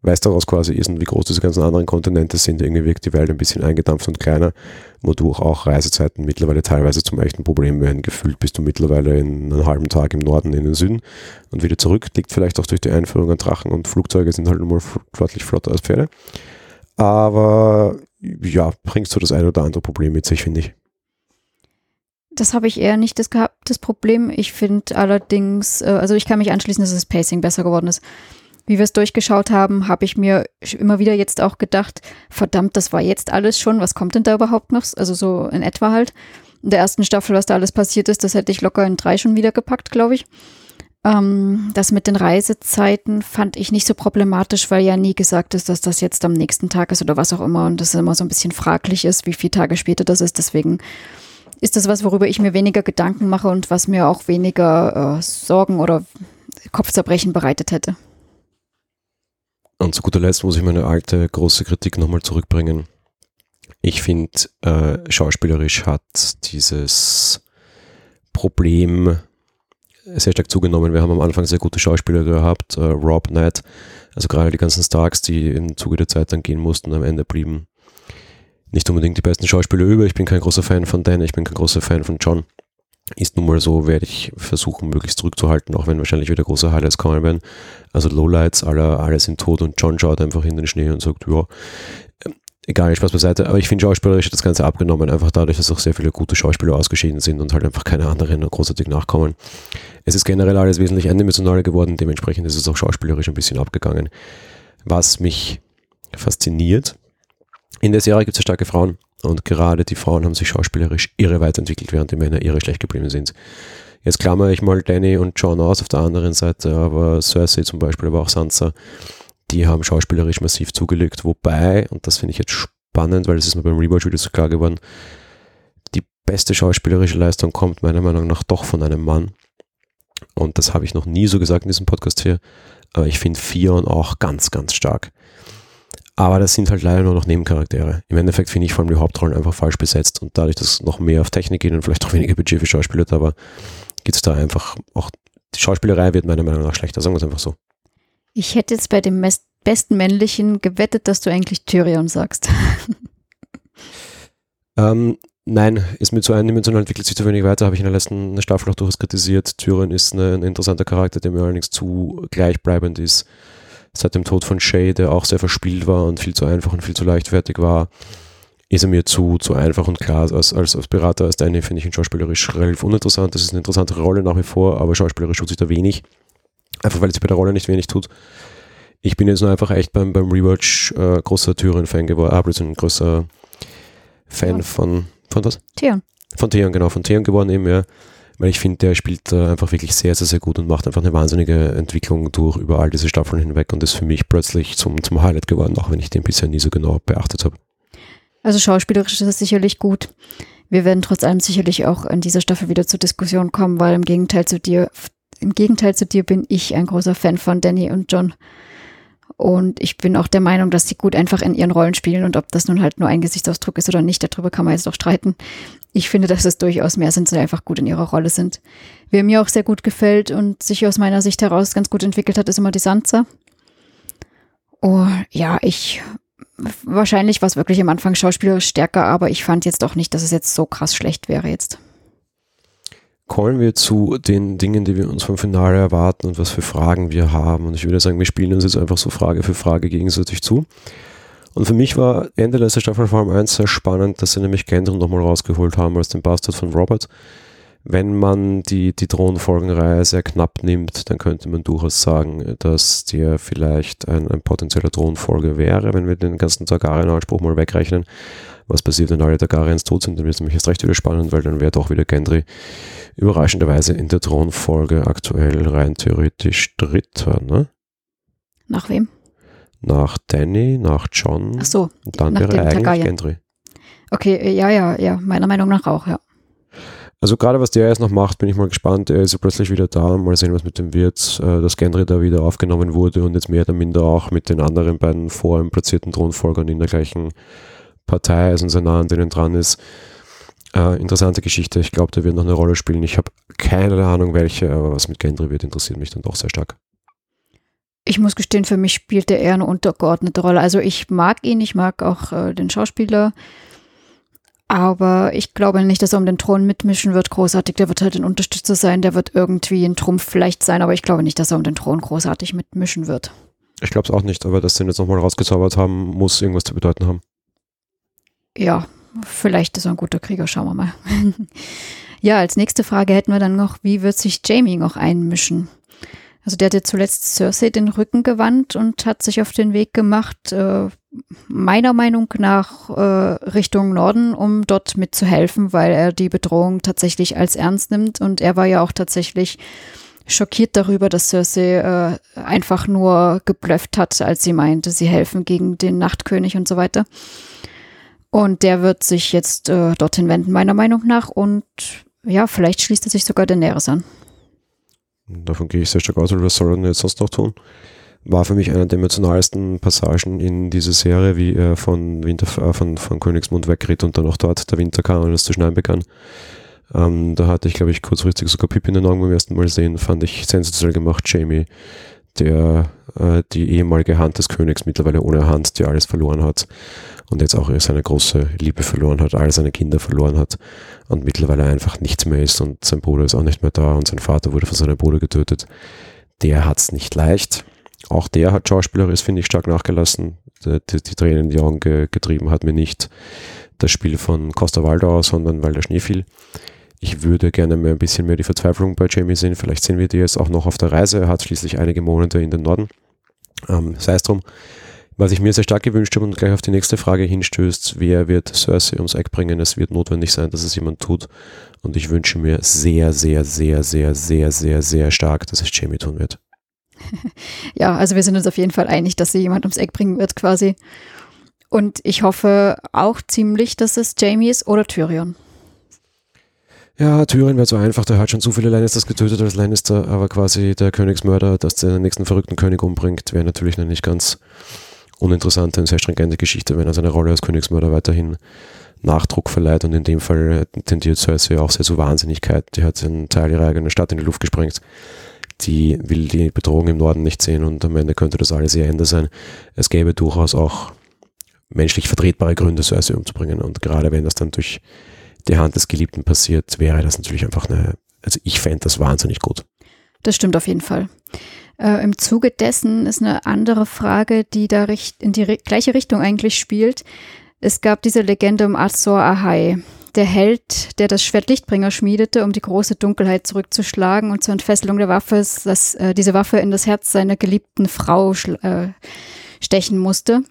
Westeros quasi ist und wie groß diese ganzen anderen Kontinente sind. Irgendwie wirkt die Welt ein bisschen eingedampft und kleiner, wodurch auch Reisezeiten mittlerweile teilweise zum echten Problem werden. Gefühlt bist du mittlerweile in einem halben Tag im Norden in den Süden und wieder zurück. Liegt vielleicht auch durch die Einführung an Drachen und Flugzeuge sind halt nun mal deutlich flotter als Pferde. Aber ja, bringt so das ein oder andere Problem mit sich, finde ich. Das habe ich eher nicht das gehabt, das Problem. Ich finde allerdings, äh, also ich kann mich anschließen, dass das Pacing besser geworden ist. Wie wir es durchgeschaut haben, habe ich mir immer wieder jetzt auch gedacht, verdammt, das war jetzt alles schon, was kommt denn da überhaupt noch? Also so in etwa halt. In der ersten Staffel, was da alles passiert ist, das hätte ich locker in drei schon wieder gepackt, glaube ich. Ähm, das mit den Reisezeiten fand ich nicht so problematisch, weil ja nie gesagt ist, dass das jetzt am nächsten Tag ist oder was auch immer und das immer so ein bisschen fraglich ist, wie viele Tage später das ist. Deswegen ist das was, worüber ich mir weniger Gedanken mache und was mir auch weniger äh, Sorgen oder Kopfzerbrechen bereitet hätte. Und zu guter Letzt muss ich meine alte große Kritik nochmal zurückbringen. Ich finde, äh, schauspielerisch hat dieses Problem sehr stark zugenommen. Wir haben am Anfang sehr gute Schauspieler gehabt, äh, Rob, Ned, also gerade die ganzen Starks, die im Zuge der Zeit dann gehen mussten, am Ende blieben nicht unbedingt die besten Schauspieler über. Ich bin kein großer Fan von Dan, ich bin kein großer Fan von John. Ist nun mal so, werde ich versuchen, möglichst zurückzuhalten, auch wenn wahrscheinlich wieder große Highlights kommen werden. Also Lowlights, alle, alle sind tot und John schaut einfach in den Schnee und sagt, ja, egal, Spaß beiseite, aber ich finde schauspielerisch hat das Ganze abgenommen, einfach dadurch, dass auch sehr viele gute Schauspieler ausgeschieden sind und halt einfach keine anderen großartig nachkommen. Es ist generell alles wesentlich eindimensionaler geworden, dementsprechend ist es auch schauspielerisch ein bisschen abgegangen. Was mich fasziniert, in der Serie gibt es ja starke Frauen und gerade die Frauen haben sich schauspielerisch irre weiterentwickelt, während die Männer irre schlecht geblieben sind. Jetzt klammere ich mal Danny und John aus auf der anderen Seite, aber Cersei zum Beispiel, aber auch Sansa, die haben schauspielerisch massiv zugelegt. Wobei, und das finde ich jetzt spannend, weil das ist mir beim Rewatch wieder so klar geworden, die beste schauspielerische Leistung kommt meiner Meinung nach doch von einem Mann. Und das habe ich noch nie so gesagt in diesem Podcast hier. Aber ich finde Fion auch ganz, ganz stark. Aber das sind halt leider nur noch Nebencharaktere. Im Endeffekt finde ich vor allem die Hauptrollen einfach falsch besetzt und dadurch, dass noch mehr auf Technik geht und vielleicht auch weniger Budget für Schauspieler, aber gibt es da einfach auch, die Schauspielerei wird meiner Meinung nach schlechter, sagen wir es einfach so. Ich hätte jetzt bei dem besten männlichen gewettet, dass du eigentlich Tyrion sagst. ähm, nein, ist mir zu eindimensional, entwickelt sich zu wenig weiter, habe ich in der letzten Staffel auch durchaus kritisiert. Tyrion ist eine, ein interessanter Charakter, der mir allerdings zu gleichbleibend ist seit dem Tod von Shay, der auch sehr verspielt war und viel zu einfach und viel zu leichtfertig war, ist er mir zu, zu einfach und klar. Als, als, als Berater, als Danny finde ich ihn schauspielerisch relativ uninteressant. Das ist eine interessantere Rolle nach wie vor, aber schauspielerisch tut sich da wenig. Einfach weil es bei der Rolle nicht wenig tut. Ich bin jetzt nur einfach echt beim, beim Rewatch äh, großer Tyrion-Fan geworden. Ah, ein großer Fan ja. von, von was? Theon. Von Theon, genau, von Theon geworden eben, ja weil ich finde, der spielt äh, einfach wirklich sehr, sehr, sehr gut und macht einfach eine wahnsinnige Entwicklung durch über all diese Staffeln hinweg und ist für mich plötzlich zum, zum Highlight geworden, auch wenn ich den bisher nie so genau beachtet habe. Also schauspielerisch ist es sicherlich gut. Wir werden trotz allem sicherlich auch in dieser Staffel wieder zur Diskussion kommen, weil im Gegenteil zu dir, im Gegenteil zu dir bin ich ein großer Fan von Danny und John. Und ich bin auch der Meinung, dass sie gut einfach in ihren Rollen spielen und ob das nun halt nur ein Gesichtsausdruck ist oder nicht, darüber kann man jetzt doch streiten. Ich finde, dass es durchaus mehr sind, sie einfach gut in ihrer Rolle sind. Wer mir auch sehr gut gefällt und sich aus meiner Sicht heraus ganz gut entwickelt hat, ist immer die Sansa. Oh, ja, ich, wahrscheinlich war es wirklich am Anfang schauspielerisch stärker, aber ich fand jetzt auch nicht, dass es jetzt so krass schlecht wäre jetzt kommen wir zu den Dingen, die wir uns vom Finale erwarten und was für Fragen wir haben. Und ich würde sagen, wir spielen uns jetzt einfach so Frage für Frage gegenseitig zu. Und für mich war Ende letzter Staffel allem eins sehr spannend, dass sie nämlich Gendron nochmal rausgeholt haben als den Bastard von Robert. Wenn man die, die Thronfolgenreihe sehr knapp nimmt, dann könnte man durchaus sagen, dass der vielleicht ein, ein potenzieller Thronfolger wäre, wenn wir den ganzen Targaryen-Anspruch mal wegrechnen. Was passiert, wenn alle Targaryens tot sind? Dann wird es nämlich erst recht wieder spannend, weil dann wäre doch wieder Gendry überraschenderweise in der Thronfolge aktuell rein theoretisch Dritter, ne? Nach wem? Nach Danny, nach John. Ach so. Und dann wäre eigentlich Targaryen. Gendry. Okay, äh, ja, ja, ja, meiner Meinung nach auch, ja. Also gerade was der jetzt noch macht, bin ich mal gespannt. Er ist ja plötzlich wieder da. Mal sehen, was mit dem wird. Äh, dass Gendry da wieder aufgenommen wurde und jetzt mehr oder minder auch mit den anderen beiden vor ihm platzierten Thronfolgern in der gleichen Partei, also sehr nah an denen dran ist. Äh, interessante Geschichte. Ich glaube, der wird noch eine Rolle spielen. Ich habe keine Ahnung, welche, aber was mit Gendry wird, interessiert mich dann doch sehr stark. Ich muss gestehen, für mich spielt er eher eine untergeordnete Rolle. Also ich mag ihn, ich mag auch äh, den Schauspieler, aber ich glaube nicht, dass er um den Thron mitmischen wird, großartig. Der wird halt ein Unterstützer sein, der wird irgendwie ein Trumpf vielleicht sein, aber ich glaube nicht, dass er um den Thron großartig mitmischen wird. Ich glaube es auch nicht, aber dass sie ihn jetzt nochmal rausgezaubert haben, muss irgendwas zu bedeuten haben. Ja, vielleicht ist er ein guter Krieger, schauen wir mal. ja, als nächste Frage hätten wir dann noch, wie wird sich Jamie noch einmischen? Also der hat ja zuletzt Cersei den Rücken gewandt und hat sich auf den Weg gemacht, äh, meiner Meinung nach äh, Richtung Norden, um dort mitzuhelfen, weil er die Bedrohung tatsächlich als ernst nimmt. Und er war ja auch tatsächlich schockiert darüber, dass Cersei äh, einfach nur geblufft hat, als sie meinte, sie helfen gegen den Nachtkönig und so weiter. Und der wird sich jetzt äh, dorthin wenden, meiner Meinung nach. Und ja, vielleicht schließt er sich sogar Daenerys an. Davon gehe ich sehr stark aus, oder was soll er denn jetzt sonst noch tun? War für mich einer der emotionalsten Passagen in dieser Serie, wie er von, Winter, äh, von, von Königsmund wegritt und dann auch dort der Winter kam und es zu schneien begann. Ähm, da hatte ich, glaube ich, kurzfristig sogar Pip in den Augen beim ersten Mal sehen. Fand ich sensationell gemacht. Jamie, der äh, die ehemalige Hand des Königs mittlerweile ohne Hand, die alles verloren hat und jetzt auch seine große Liebe verloren hat, all seine Kinder verloren hat und mittlerweile einfach nichts mehr ist und sein Bruder ist auch nicht mehr da und sein Vater wurde von seinem Bruder getötet. Der hat es nicht leicht. Auch der hat schauspielerisch, finde ich, stark nachgelassen. Die, die, die Tränen in die Augen ge, getrieben hat mir nicht das Spiel von Costa Waldauer, sondern weil der Schnee fiel. Ich würde gerne mehr ein bisschen mehr die Verzweiflung bei Jamie sehen. Vielleicht sehen wir die jetzt auch noch auf der Reise. Er hat schließlich einige Monate in den Norden. Ähm, Sei es drum. Was ich mir sehr stark gewünscht habe und gleich auf die nächste Frage hinstößt, wer wird Cersei ums Eck bringen? Es wird notwendig sein, dass es jemand tut. Und ich wünsche mir sehr, sehr, sehr, sehr, sehr, sehr, sehr stark, dass es Jamie tun wird. Ja, also wir sind uns auf jeden Fall einig, dass sie jemand ums Eck bringen wird quasi. Und ich hoffe auch ziemlich, dass es Jamie ist oder Tyrion. Ja, Tyrion wäre so einfach, der hat schon zu viele Lannisters getötet als Lannister, aber quasi der Königsmörder, dass der nächsten verrückten König umbringt, wäre natürlich eine nicht ganz uninteressante und sehr stringente Geschichte, wenn er seine Rolle als Königsmörder weiterhin Nachdruck verleiht und in dem Fall tendiert Cersei auch sehr zu Wahnsinnigkeit. Die hat einen Teil ihrer eigenen Stadt in die Luft gesprengt. Die will die Bedrohung im Norden nicht sehen und am Ende könnte das alles ihr Ende sein. Es gäbe durchaus auch menschlich vertretbare Gründe, Cersei umzubringen und gerade wenn das dann durch die Hand des Geliebten passiert, wäre das natürlich einfach eine, also ich fände das wahnsinnig gut. Das stimmt auf jeden Fall. Äh, Im Zuge dessen ist eine andere Frage, die da in die gleiche Richtung eigentlich spielt. Es gab diese Legende um Azor Ahai, der Held, der das Schwert Lichtbringer schmiedete, um die große Dunkelheit zurückzuschlagen und zur Entfesselung der Waffe, dass äh, diese Waffe in das Herz seiner geliebten Frau äh, stechen musste.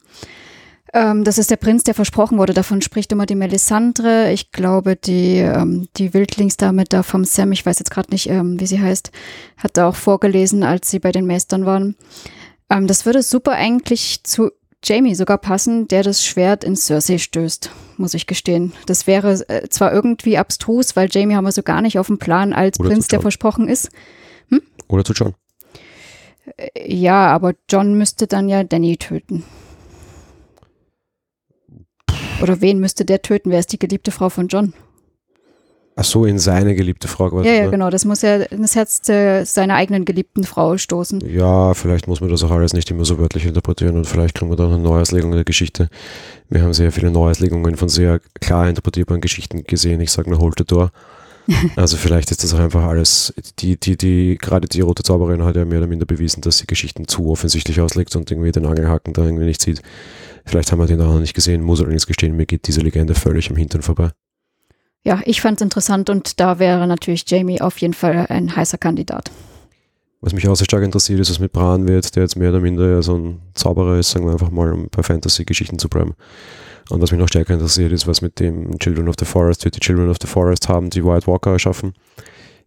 Ähm, das ist der Prinz, der versprochen wurde. Davon spricht immer die Melisandre. Ich glaube, die, ähm, die Wildlingsdame da vom Sam, ich weiß jetzt gerade nicht, ähm, wie sie heißt, hat da auch vorgelesen, als sie bei den Meistern waren. Ähm, das würde super eigentlich zu Jamie sogar passen, der das Schwert in Cersei stößt, muss ich gestehen. Das wäre äh, zwar irgendwie abstrus, weil Jamie haben wir so gar nicht auf dem Plan als Oder Prinz, der versprochen ist. Hm? Oder zu John. Äh, ja, aber John müsste dann ja Danny töten. Oder wen müsste der töten? Wer ist die geliebte Frau von John? Ach so, in seine geliebte Frau quasi. Ja, ja, ne? genau. Das muss ja ins Herz seiner eigenen geliebten Frau stoßen. Ja, vielleicht muss man das auch alles nicht immer so wörtlich interpretieren und vielleicht kriegen wir dann eine Neuauslegung der Geschichte. Wir haben sehr viele Neuauslegungen von sehr klar interpretierbaren Geschichten gesehen. Ich sage nur Hold the Door. Also vielleicht ist das auch einfach alles, die, die, die, gerade die rote Zauberin hat ja mehr oder minder bewiesen, dass sie Geschichten zu offensichtlich auslegt und irgendwie den Angelhaken da irgendwie nicht sieht. Vielleicht haben wir den auch noch nicht gesehen, muss allerdings gestehen, mir geht diese Legende völlig am Hintern vorbei. Ja, ich fand es interessant und da wäre natürlich Jamie auf jeden Fall ein heißer Kandidat. Was mich auch sehr stark interessiert, ist, was mit Bran wird, der jetzt mehr oder minder so ein Zauberer ist, sagen wir einfach mal, um bei Fantasy-Geschichten zu bleiben. Und was mich noch stärker interessiert, ist, was mit dem Children of the Forest wird. Die Children of the Forest haben die White Walker erschaffen.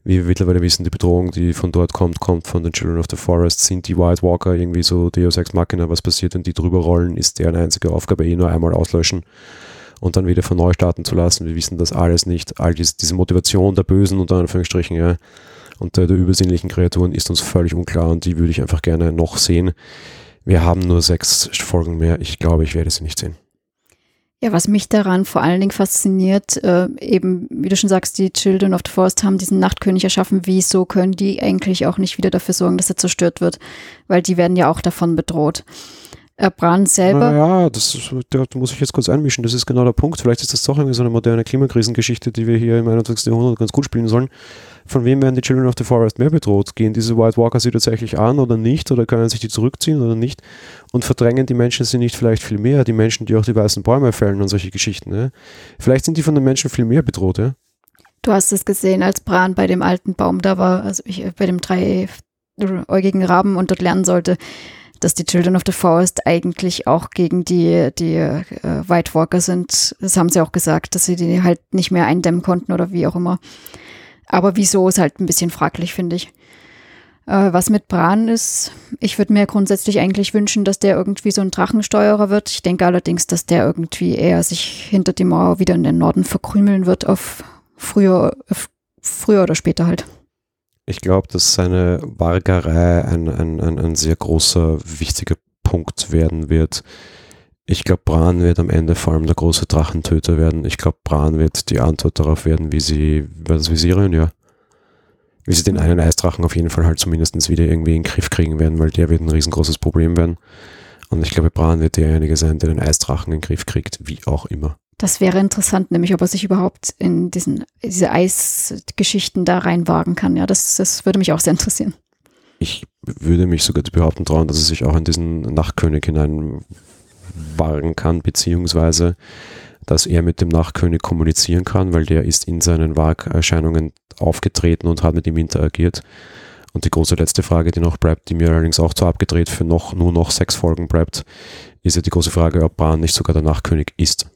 Wie wir mittlerweile wissen, die Bedrohung, die von dort kommt, kommt von den Children of the Forest. Sind die White Walker irgendwie so Deus Ex Machina? Was passiert, wenn die drüber rollen? Ist deren einzige Aufgabe eh nur einmal auslöschen und dann wieder von neu starten zu lassen? Wir wissen das alles nicht. All diese, diese Motivation der Bösen, unter Anführungsstrichen, ja, und der, der übersinnlichen Kreaturen ist uns völlig unklar und die würde ich einfach gerne noch sehen. Wir haben nur sechs Folgen mehr. Ich glaube, ich werde sie nicht sehen. Ja, was mich daran vor allen Dingen fasziniert, äh, eben, wie du schon sagst, die Children of the Forest haben diesen Nachtkönig erschaffen. Wieso können die eigentlich auch nicht wieder dafür sorgen, dass er zerstört wird? Weil die werden ja auch davon bedroht. Äh, Bran selber. Ja, das da muss ich jetzt kurz einmischen. Das ist genau der Punkt. Vielleicht ist das doch irgendwie so eine moderne Klimakrisengeschichte, die wir hier im 21. Jahrhundert ganz gut spielen sollen von wem werden die Children of the Forest mehr bedroht? Gehen diese White Walker sie tatsächlich an oder nicht? Oder können sich die zurückziehen oder nicht? Und verdrängen die Menschen sie nicht vielleicht viel mehr? Die Menschen, die auch die weißen Bäume fällen und solche Geschichten. Ja? Vielleicht sind die von den Menschen viel mehr bedroht. Ja? Du hast es gesehen, als Bran bei dem alten Baum da war, also ich, bei dem dreiäugigen Raben und dort lernen sollte, dass die Children of the Forest eigentlich auch gegen die, die äh, White Walker sind. Das haben sie auch gesagt, dass sie die halt nicht mehr eindämmen konnten oder wie auch immer. Aber wieso ist halt ein bisschen fraglich, finde ich. Äh, was mit Bran ist, ich würde mir grundsätzlich eigentlich wünschen, dass der irgendwie so ein Drachensteuerer wird. Ich denke allerdings, dass der irgendwie eher sich hinter die Mauer wieder in den Norden verkrümeln wird, auf früher, auf früher oder später halt. Ich glaube, dass seine Wargerei ein, ein, ein, ein sehr großer, wichtiger Punkt werden wird. Ich glaube, Bran wird am Ende vor allem der große Drachentöter werden. Ich glaube, Bran wird die Antwort darauf werden, wie sie, war das ja, wie sie den einen Eisdrachen auf jeden Fall halt zumindest wieder irgendwie in den Griff kriegen werden, weil der wird ein riesengroßes Problem werden. Und ich glaube, Bran wird derjenige sein, der den Eisdrachen in den Griff kriegt, wie auch immer. Das wäre interessant, nämlich ob er sich überhaupt in diesen, diese Eisgeschichten da reinwagen kann. Ja, das, das würde mich auch sehr interessieren. Ich würde mich sogar behaupten trauen, dass er sich auch in diesen Nachtkönig hineinwagen kann, beziehungsweise dass er mit dem Nachkönig kommunizieren kann, weil der ist in seinen Wagerscheinungen aufgetreten und hat mit ihm interagiert. Und die große letzte Frage, die noch bleibt, die mir allerdings auch zu abgedreht für noch, nur noch sechs Folgen bleibt, ist ja die große Frage, ob Bran nicht sogar der Nachkönig ist.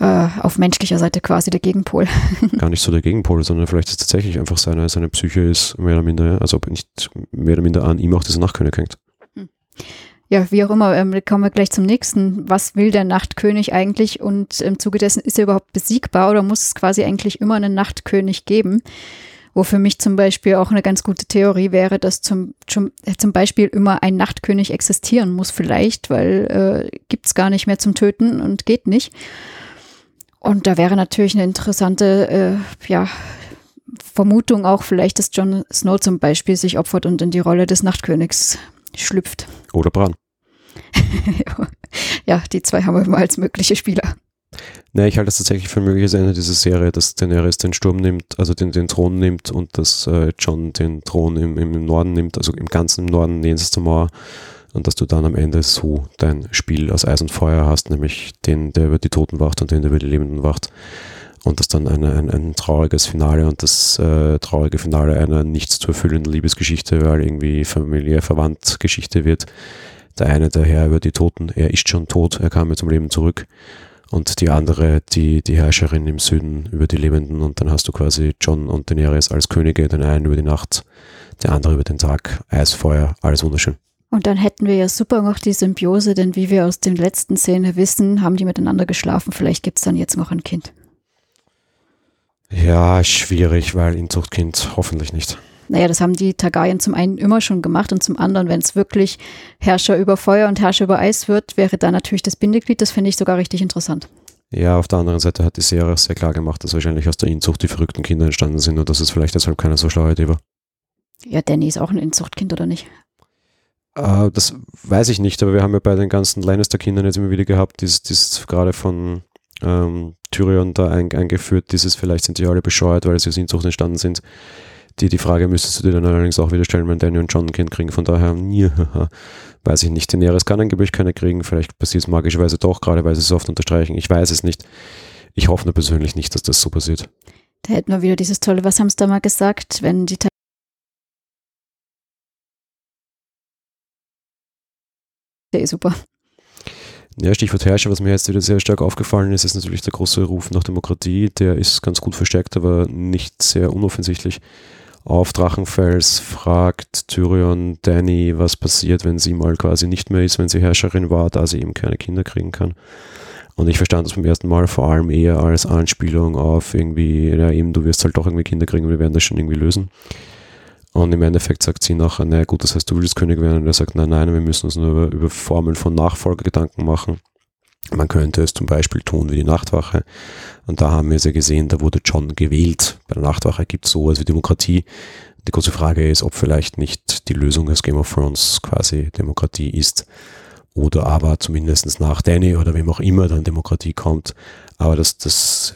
Äh, auf menschlicher Seite quasi der Gegenpol. Gar nicht so der Gegenpol, sondern vielleicht ist tatsächlich einfach seine, seine Psyche ist mehr oder minder, also ob nicht mehr oder minder an ihm auch dieser Nachkönig hängt. Hm ja, wie auch immer, ähm, kommen wir gleich zum nächsten. Was will der Nachtkönig eigentlich und im Zuge dessen ist er überhaupt besiegbar oder muss es quasi eigentlich immer einen Nachtkönig geben? Wo für mich zum Beispiel auch eine ganz gute Theorie wäre, dass zum, zum, äh, zum Beispiel immer ein Nachtkönig existieren muss, vielleicht, weil äh, gibt es gar nicht mehr zum Töten und geht nicht. Und da wäre natürlich eine interessante, äh, ja, Vermutung auch vielleicht, dass Jon Snow zum Beispiel sich opfert und in die Rolle des Nachtkönigs schlüpft. Oder Bran. ja, die zwei haben wir immer als mögliche Spieler. Nee, ich halte es tatsächlich für ein mögliches Ende dieser Serie, dass Daenerys den Sturm nimmt, also den, den Thron nimmt und dass äh, John den Thron im, im Norden nimmt, also im ganzen Norden jenseits der Mauer und dass du dann am Ende so dein Spiel aus Eis und Feuer hast, nämlich den, der über die Toten wacht und den, der über die Lebenden wacht und das dann eine, ein, ein trauriges Finale und das äh, traurige Finale einer nichts zu erfüllenden Liebesgeschichte, weil irgendwie familiär verwandt Geschichte wird, der eine, der Herr über die Toten, er ist schon tot, er kam jetzt zum Leben zurück. Und die andere, die, die Herrscherin im Süden über die Lebenden. Und dann hast du quasi John und Daenerys als Könige, den einen über die Nacht, der andere über den Tag, Eisfeuer, alles wunderschön. Und dann hätten wir ja super noch die Symbiose, denn wie wir aus den letzten Szenen wissen, haben die miteinander geschlafen. Vielleicht gibt es dann jetzt noch ein Kind. Ja, schwierig, weil Inzuchtkind hoffentlich nicht. Naja, das haben die Targaryen zum einen immer schon gemacht und zum anderen, wenn es wirklich Herrscher über Feuer und Herrscher über Eis wird, wäre da natürlich das Bindeglied. Das finde ich sogar richtig interessant. Ja, auf der anderen Seite hat die Serie sehr klar gemacht, dass wahrscheinlich aus der Inzucht die verrückten Kinder entstanden sind und dass es vielleicht deshalb keine so schlaue Idee war. Ja, Danny ist auch ein Inzuchtkind, oder nicht? Uh, das weiß ich nicht, aber wir haben ja bei den ganzen Lannister-Kindern jetzt immer wieder gehabt, die ist gerade von ähm, Tyrion da ein, eingeführt, dieses vielleicht sind die alle bescheuert, weil sie aus Inzucht entstanden sind. Die, die Frage müsstest du dir dann allerdings auch wieder stellen, wenn Danny und John ein Kind kriegen. Von daher, ja, weiß ich nicht. Daenerys kann angeblich keine kriegen. Vielleicht passiert es magischerweise doch, gerade weil sie es oft unterstreichen. Ich weiß es nicht. Ich hoffe nur persönlich nicht, dass das so passiert. Da hätten wir wieder dieses tolle, was haben sie da mal gesagt, wenn die Der super. Ja, Stichwort Herrscher, was mir jetzt wieder sehr stark aufgefallen ist, ist natürlich der große Ruf nach Demokratie. Der ist ganz gut verstärkt, aber nicht sehr unoffensichtlich. Auf Drachenfels fragt Tyrion Danny, was passiert, wenn sie mal quasi nicht mehr ist, wenn sie Herrscherin war, da sie eben keine Kinder kriegen kann. Und ich verstand das beim ersten Mal vor allem eher als Anspielung auf irgendwie, ja eben, du wirst halt doch irgendwie Kinder kriegen wir werden das schon irgendwie lösen. Und im Endeffekt sagt sie nachher, naja gut, das heißt, du willst König werden. Und er sagt, nein, nein, wir müssen uns nur über, über Formeln von Nachfolge Gedanken machen. Man könnte es zum Beispiel tun wie die Nachtwache. Und da haben wir es ja gesehen, da wurde John gewählt. Bei der Nachtwache gibt es sowas wie Demokratie. Die große Frage ist, ob vielleicht nicht die Lösung des Game of Thrones quasi Demokratie ist. Oder aber zumindest nach Danny oder wem auch immer dann Demokratie kommt. Aber das, das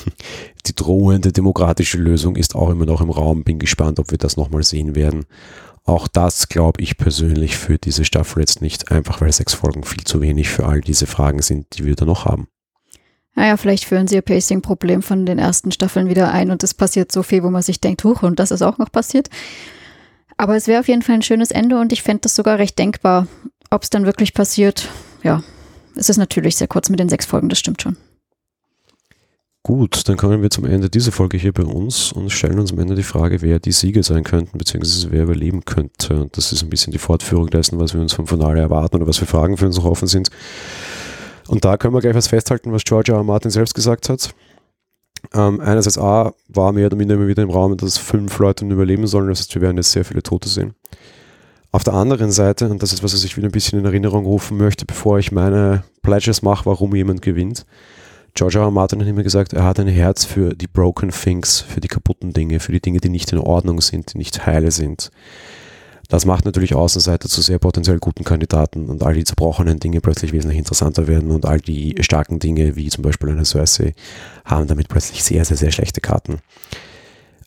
die drohende demokratische Lösung ist auch immer noch im Raum. Bin gespannt, ob wir das nochmal sehen werden. Auch das glaube ich persönlich für diese Staffel jetzt nicht, einfach weil sechs Folgen viel zu wenig für all diese Fragen sind, die wir da noch haben. Naja, vielleicht führen sie ihr Pacing-Problem von den ersten Staffeln wieder ein und es passiert so viel, wo man sich denkt, huch, und das ist auch noch passiert. Aber es wäre auf jeden Fall ein schönes Ende und ich fände das sogar recht denkbar. Ob es dann wirklich passiert, ja, es ist natürlich sehr kurz mit den sechs Folgen, das stimmt schon. Gut, dann kommen wir zum Ende dieser Folge hier bei uns und stellen uns am Ende die Frage, wer die Sieger sein könnten, beziehungsweise wer überleben könnte. Und das ist ein bisschen die Fortführung dessen, was wir uns vom Finale erwarten oder was für Fragen für uns noch offen sind. Und da können wir gleich was festhalten, was George R. R. Martin selbst gesagt hat. Ähm, einerseits A, war mehr oder minder immer wieder im Raum, dass fünf Leute überleben sollen. Das heißt, wir werden jetzt sehr viele Tote sehen. Auf der anderen Seite, und das ist, was ich wieder ein bisschen in Erinnerung rufen möchte, bevor ich meine Pledges mache, warum jemand gewinnt, George R. Martin hat immer gesagt, er hat ein Herz für die broken things, für die kaputten Dinge, für die Dinge, die nicht in Ordnung sind, die nicht heile sind. Das macht natürlich Außenseiter zu sehr potenziell guten Kandidaten und all die zerbrochenen Dinge plötzlich wesentlich interessanter werden und all die starken Dinge, wie zum Beispiel eine Cersei, haben damit plötzlich sehr, sehr, sehr schlechte Karten.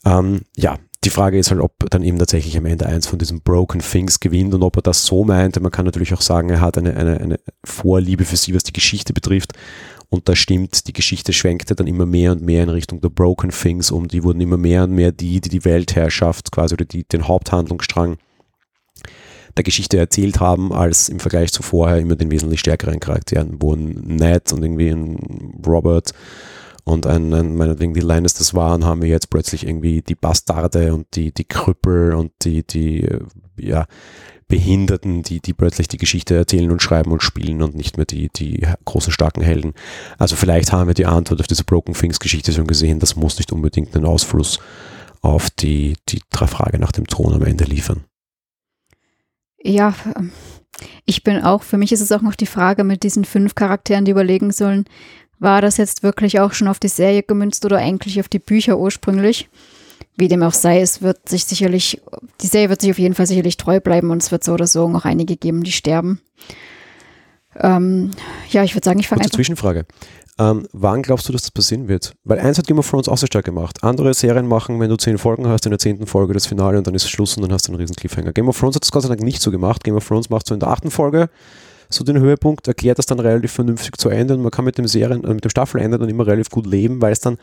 Ähm, ja, die Frage ist halt, ob dann eben tatsächlich am Ende eins von diesen Broken Things gewinnt und ob er das so meinte. Man kann natürlich auch sagen, er hat eine, eine, eine Vorliebe für sie, was die Geschichte betrifft und das stimmt, die Geschichte schwenkte dann immer mehr und mehr in Richtung der Broken Things um. Die wurden immer mehr und mehr die, die die Weltherrschaft quasi oder die, den Haupthandlungsstrang der Geschichte erzählt haben, als im Vergleich zu vorher immer den wesentlich stärkeren Charakteren, wo ein Ned und irgendwie ein Robert und ein, ein meinetwegen die Lannisters waren, haben wir jetzt plötzlich irgendwie die Bastarde und die, die Krüppel und die, die, ja, Behinderten, die, die plötzlich die Geschichte erzählen und schreiben und spielen und nicht mehr die, die großen, starken Helden. Also vielleicht haben wir die Antwort auf diese Broken Things Geschichte schon gesehen. Das muss nicht unbedingt einen Ausfluss auf die, die Frage nach dem Thron am Ende liefern. Ja, ähm, ich bin auch, für mich ist es auch noch die Frage mit diesen fünf Charakteren, die überlegen sollen, war das jetzt wirklich auch schon auf die Serie gemünzt oder eigentlich auf die Bücher ursprünglich? Wie dem auch sei, es wird sich sicherlich, die Serie wird sich auf jeden Fall sicherlich treu bleiben und es wird so oder so noch einige geben, die sterben. Ähm, ja, ich würde sagen, ich fange einfach. Zwischenfrage. Ähm, wann glaubst du, dass das passieren wird? Weil eins hat Game of Thrones auch sehr stark gemacht. Andere Serien machen, wenn du zehn Folgen hast, in der zehnten Folge das Finale und dann ist Schluss und dann hast du einen riesen Cliffhanger. Game of Thrones hat das Gott sei Dank nicht so gemacht. Game of Thrones macht so in der achten Folge so den Höhepunkt, erklärt das dann relativ vernünftig zu Ende und man kann mit dem Serien, äh, mit dem Staffelende dann immer relativ gut leben, weil es dann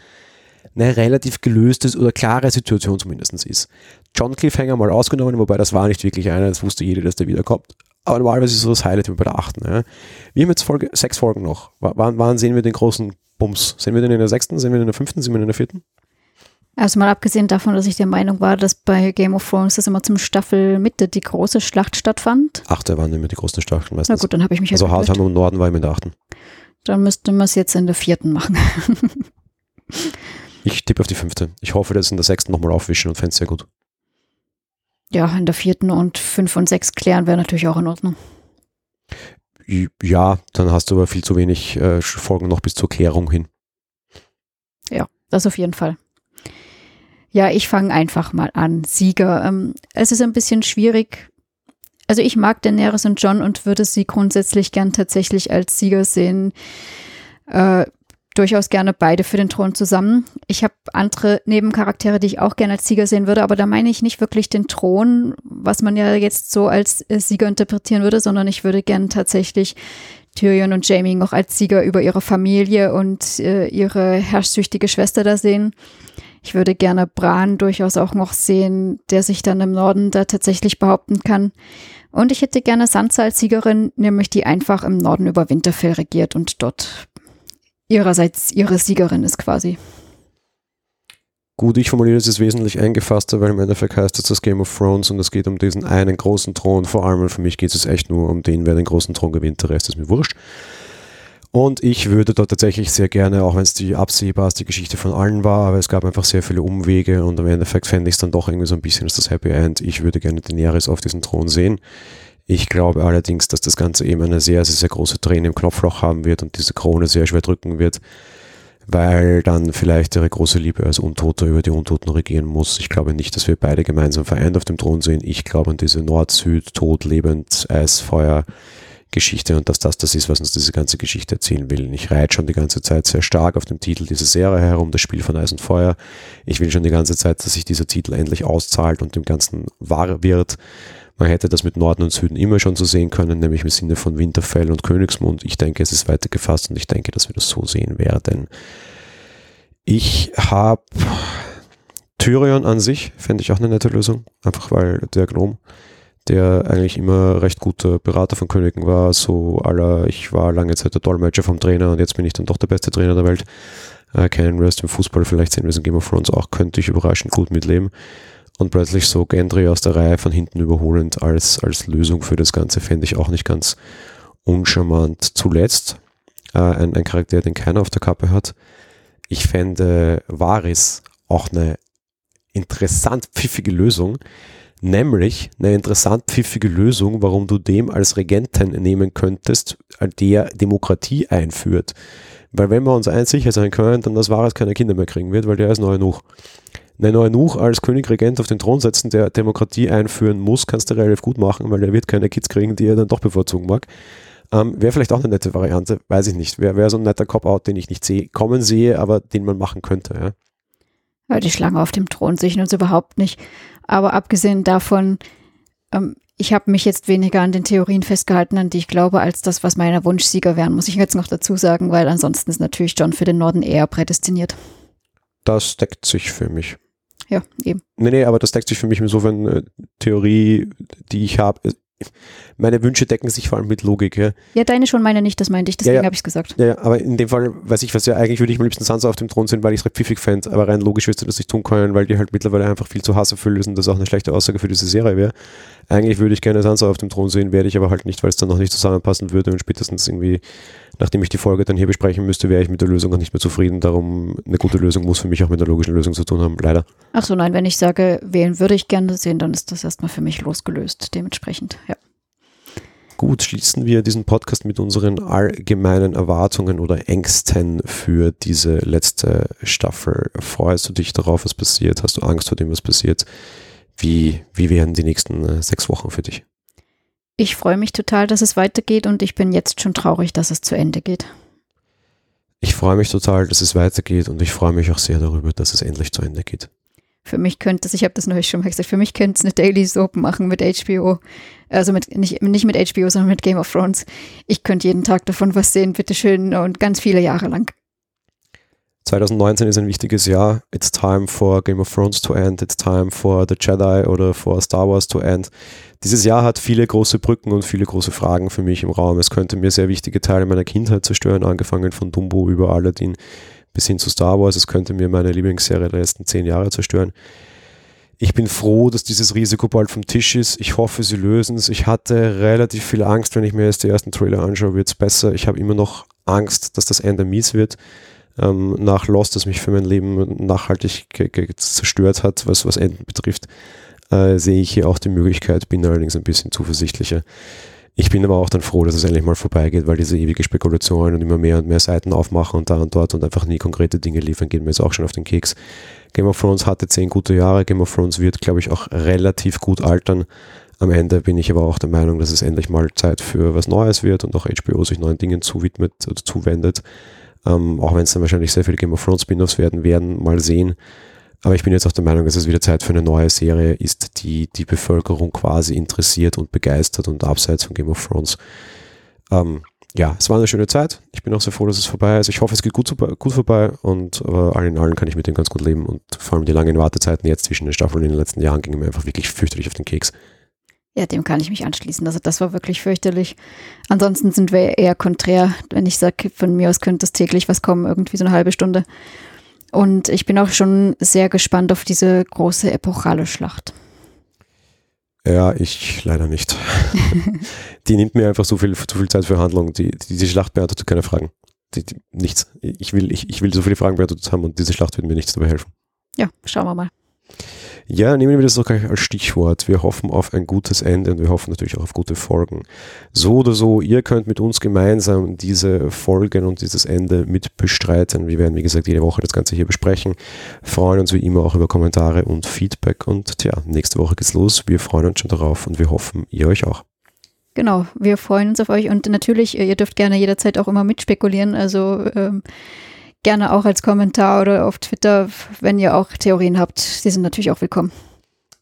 eine relativ gelöste oder klare Situation zumindest ist. John Cliffhanger mal ausgenommen, wobei das war nicht wirklich einer, das wusste jeder, dass der wiederkommt. Aber normalerweise ist so das Highlight wie bei der achten. Ja. Wir haben jetzt Folge, sechs Folgen noch. W wann, wann sehen wir den großen Bums? Sehen wir den in der sechsten? Sehen wir den in der fünften? Sehen wir den in der vierten? Also mal abgesehen davon, dass ich der Meinung war, dass bei Game of Thrones das immer zum Staffelmitte die große Schlacht stattfand. Achte waren immer die großen Schlachten meistens. Na gut, dann habe ich mich Also Hardheim im Norden war immer in der achten. Dann müsste man es jetzt in der vierten machen. Ich tippe auf die fünfte. Ich hoffe, dass in der sechsten nochmal aufwischen und fände es sehr gut. Ja, in der vierten und fünf und sechs klären wäre natürlich auch in Ordnung. Ja, dann hast du aber viel zu wenig äh, Folgen noch bis zur Klärung hin. Ja, das auf jeden Fall. Ja, ich fange einfach mal an. Sieger. Ähm, es ist ein bisschen schwierig. Also ich mag Daenerys und John und würde sie grundsätzlich gern tatsächlich als Sieger sehen. Äh, durchaus gerne beide für den Thron zusammen. Ich habe andere Nebencharaktere, die ich auch gerne als Sieger sehen würde, aber da meine ich nicht wirklich den Thron, was man ja jetzt so als äh, Sieger interpretieren würde, sondern ich würde gerne tatsächlich Tyrion und Jamie noch als Sieger über ihre Familie und äh, ihre herrschsüchtige Schwester da sehen. Ich würde gerne Bran durchaus auch noch sehen, der sich dann im Norden da tatsächlich behaupten kann. Und ich hätte gerne Sansa als Siegerin, nämlich die einfach im Norden über Winterfell regiert und dort ihrerseits ihre Siegerin ist quasi. Gut, ich formuliere es wesentlich eingefasster, weil im Endeffekt heißt es das Game of Thrones und es geht um diesen einen großen Thron vor allem für mich geht es echt nur um den, wer den großen Thron gewinnt, der Rest ist mir wurscht. Und ich würde dort tatsächlich sehr gerne, auch wenn es die absehbarste Geschichte von allen war, aber es gab einfach sehr viele Umwege und im Endeffekt fände ich es dann doch irgendwie so ein bisschen als das Happy End. Ich würde gerne Daenerys auf diesem Thron sehen. Ich glaube allerdings, dass das Ganze eben eine sehr, sehr, sehr große Träne im Knopfloch haben wird und diese Krone sehr schwer drücken wird, weil dann vielleicht ihre große Liebe als Untoter über die Untoten regieren muss. Ich glaube nicht, dass wir beide gemeinsam vereint auf dem Thron sehen. Ich glaube an diese Nord-Süd, Tod, Lebend, Eis, Feuer. Geschichte und dass das das ist, was uns diese ganze Geschichte erzählen will. Ich reite schon die ganze Zeit sehr stark auf dem Titel dieser Serie herum, das Spiel von Eis und Feuer. Ich will schon die ganze Zeit, dass sich dieser Titel endlich auszahlt und dem Ganzen wahr wird. Man hätte das mit Norden und Süden immer schon so sehen können, nämlich im Sinne von Winterfell und Königsmund. Ich denke, es ist weiter gefasst und ich denke, dass wir das so sehen werden. Ich habe Tyrion an sich, fände ich auch eine nette Lösung, einfach weil der Gnom, der eigentlich immer recht guter Berater von Königen war, so aller, ich war lange Zeit der Dolmetscher vom Trainer und jetzt bin ich dann doch der beste Trainer der Welt. äh, keinen Rest im Fußball, vielleicht sehen wir es in Game of Thrones auch, könnte ich überraschend gut mitleben. Und plötzlich so Gendry aus der Reihe von hinten überholend als, als Lösung für das Ganze fände ich auch nicht ganz uncharmant. Zuletzt äh, ein, ein Charakter, den keiner auf der Kappe hat. Ich fände Varys auch eine interessant pfiffige Lösung, nämlich eine interessant pfiffige Lösung, warum du dem als Regenten nehmen könntest, der Demokratie einführt. Weil wenn wir uns eins sicher sein können, dann dass Varys keine Kinder mehr kriegen wird, weil der ist neu genug. Einen neuen Nuch als Königregent auf den Thron setzen, der Demokratie einführen muss, kannst du relativ gut machen, weil er wird keine Kids kriegen, die er dann doch bevorzugen mag. Ähm, wäre vielleicht auch eine nette Variante, weiß ich nicht. Wäre wär so ein netter Cop-Out, den ich nicht sehe, kommen sehe, aber den man machen könnte. Ja. Ja, die Schlange auf dem Thron sehe ich uns überhaupt nicht. Aber abgesehen davon, ähm, ich habe mich jetzt weniger an den Theorien festgehalten, an die ich glaube, als das, was meine Wunschsieger wären, muss ich jetzt noch dazu sagen, weil ansonsten ist natürlich John für den Norden eher prädestiniert. Das deckt sich für mich. Ja, eben. Nee, nee, aber das deckt sich für mich insofern äh, Theorie, die ich habe meine Wünsche decken sich vor allem mit Logik. Ja, ja deine schon, meine nicht, das meinte ich, deswegen ja, ja. habe ich es gesagt. Ja, aber in dem Fall weiß ich was, ja, eigentlich würde ich am liebsten Sansa auf dem Thron sehen, weil ich es recht pfiffig fände, aber rein logisch wirst du das nicht tun können, weil die halt mittlerweile einfach viel zu hasserfüllt ist und das auch eine schlechte Aussage für diese Serie wäre. Eigentlich würde ich gerne Sansa auf dem Thron sehen, werde ich aber halt nicht, weil es dann noch nicht zusammenpassen würde und spätestens irgendwie, nachdem ich die Folge dann hier besprechen müsste, wäre ich mit der Lösung auch nicht mehr zufrieden. Darum, eine gute Lösung muss für mich auch mit einer logischen Lösung zu tun haben, leider. Ach so, nein, wenn ich sage, wählen würde ich gerne sehen, dann ist das erstmal für mich losgelöst, dementsprechend, ja. Gut, schließen wir diesen Podcast mit unseren allgemeinen Erwartungen oder Ängsten für diese letzte Staffel. Freust du dich darauf, was passiert? Hast du Angst vor dem, was passiert? Wie, wie werden die nächsten äh, sechs Wochen für dich? Ich freue mich total, dass es weitergeht und ich bin jetzt schon traurig, dass es zu Ende geht. Ich freue mich total, dass es weitergeht und ich freue mich auch sehr darüber, dass es endlich zu Ende geht. Für mich könnte es, ich habe das neulich schon mal gesagt, für mich könnte es eine Daily Soap machen mit HBO. Also mit, nicht, nicht mit HBO, sondern mit Game of Thrones. Ich könnte jeden Tag davon was sehen, bitteschön, und ganz viele Jahre lang. 2019 ist ein wichtiges Jahr. It's time for Game of Thrones to end. It's time for The Jedi oder for Star Wars to end. Dieses Jahr hat viele große Brücken und viele große Fragen für mich im Raum. Es könnte mir sehr wichtige Teile meiner Kindheit zerstören, angefangen von Dumbo über Aladdin bis hin zu Star Wars. Es könnte mir meine Lieblingsserie der letzten zehn Jahre zerstören. Ich bin froh, dass dieses Risiko bald vom Tisch ist. Ich hoffe, sie lösen es. Ich hatte relativ viel Angst, wenn ich mir jetzt die ersten Trailer anschaue, wird es besser. Ich habe immer noch Angst, dass das Ende mies wird. Ähm, nach Lost, das mich für mein Leben nachhaltig zerstört hat, was, was Enden betrifft, äh, sehe ich hier auch die Möglichkeit, bin allerdings ein bisschen zuversichtlicher. Ich bin aber auch dann froh, dass es endlich mal vorbeigeht, weil diese ewige Spekulation und immer mehr und mehr Seiten aufmachen und da und dort und einfach nie konkrete Dinge liefern, gehen mir jetzt auch schon auf den Keks. Game of Thrones hatte zehn gute Jahre. Game of Thrones wird, glaube ich, auch relativ gut altern. Am Ende bin ich aber auch der Meinung, dass es endlich mal Zeit für was Neues wird und auch HBO sich neuen Dingen zuwidmet oder zuwendet. Ähm, auch wenn es dann wahrscheinlich sehr viele Game of Thrones Spin-offs werden werden, mal sehen. Aber ich bin jetzt auch der Meinung, dass es wieder Zeit für eine neue Serie ist, die die Bevölkerung quasi interessiert und begeistert und abseits von Game of Thrones. Ähm, ja, es war eine schöne Zeit. Ich bin auch sehr froh, dass es vorbei ist. Ich hoffe, es geht gut, gut vorbei und aber allen in allen kann ich mit dem ganz gut leben und vor allem die langen Wartezeiten jetzt zwischen den Staffeln in den letzten Jahren gingen mir einfach wirklich fürchterlich auf den Keks. Ja, dem kann ich mich anschließen. Also das war wirklich fürchterlich. Ansonsten sind wir eher konträr. Wenn ich sage, von mir aus könnte es täglich was kommen, irgendwie so eine halbe Stunde. Und ich bin auch schon sehr gespannt auf diese große epochale Schlacht. Ja, ich leider nicht. die nimmt mir einfach so viel, zu viel Zeit für Handlung. Die, die, diese Schlacht beantwortet keine Fragen. Die, die, nichts. Ich will, ich, ich will so viele Fragen beantwortet haben und diese Schlacht wird mir nichts dabei helfen. Ja, schauen wir mal. Ja, nehmen wir das doch gleich als Stichwort. Wir hoffen auf ein gutes Ende und wir hoffen natürlich auch auf gute Folgen. So oder so, ihr könnt mit uns gemeinsam diese Folgen und dieses Ende mit bestreiten. Wir werden, wie gesagt, jede Woche das Ganze hier besprechen. Freuen uns wie immer auch über Kommentare und Feedback. Und tja, nächste Woche geht's los. Wir freuen uns schon darauf und wir hoffen, ihr euch auch. Genau, wir freuen uns auf euch und natürlich, ihr dürft gerne jederzeit auch immer mitspekulieren. Also ähm, gerne auch als Kommentar oder auf Twitter, wenn ihr auch Theorien habt. Die sind natürlich auch willkommen.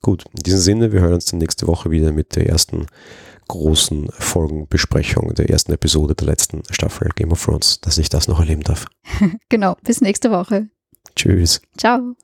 Gut, in diesem Sinne, wir hören uns dann nächste Woche wieder mit der ersten großen Folgenbesprechung der ersten Episode der letzten Staffel Game of Thrones, dass ich das noch erleben darf. genau, bis nächste Woche. Tschüss. Ciao.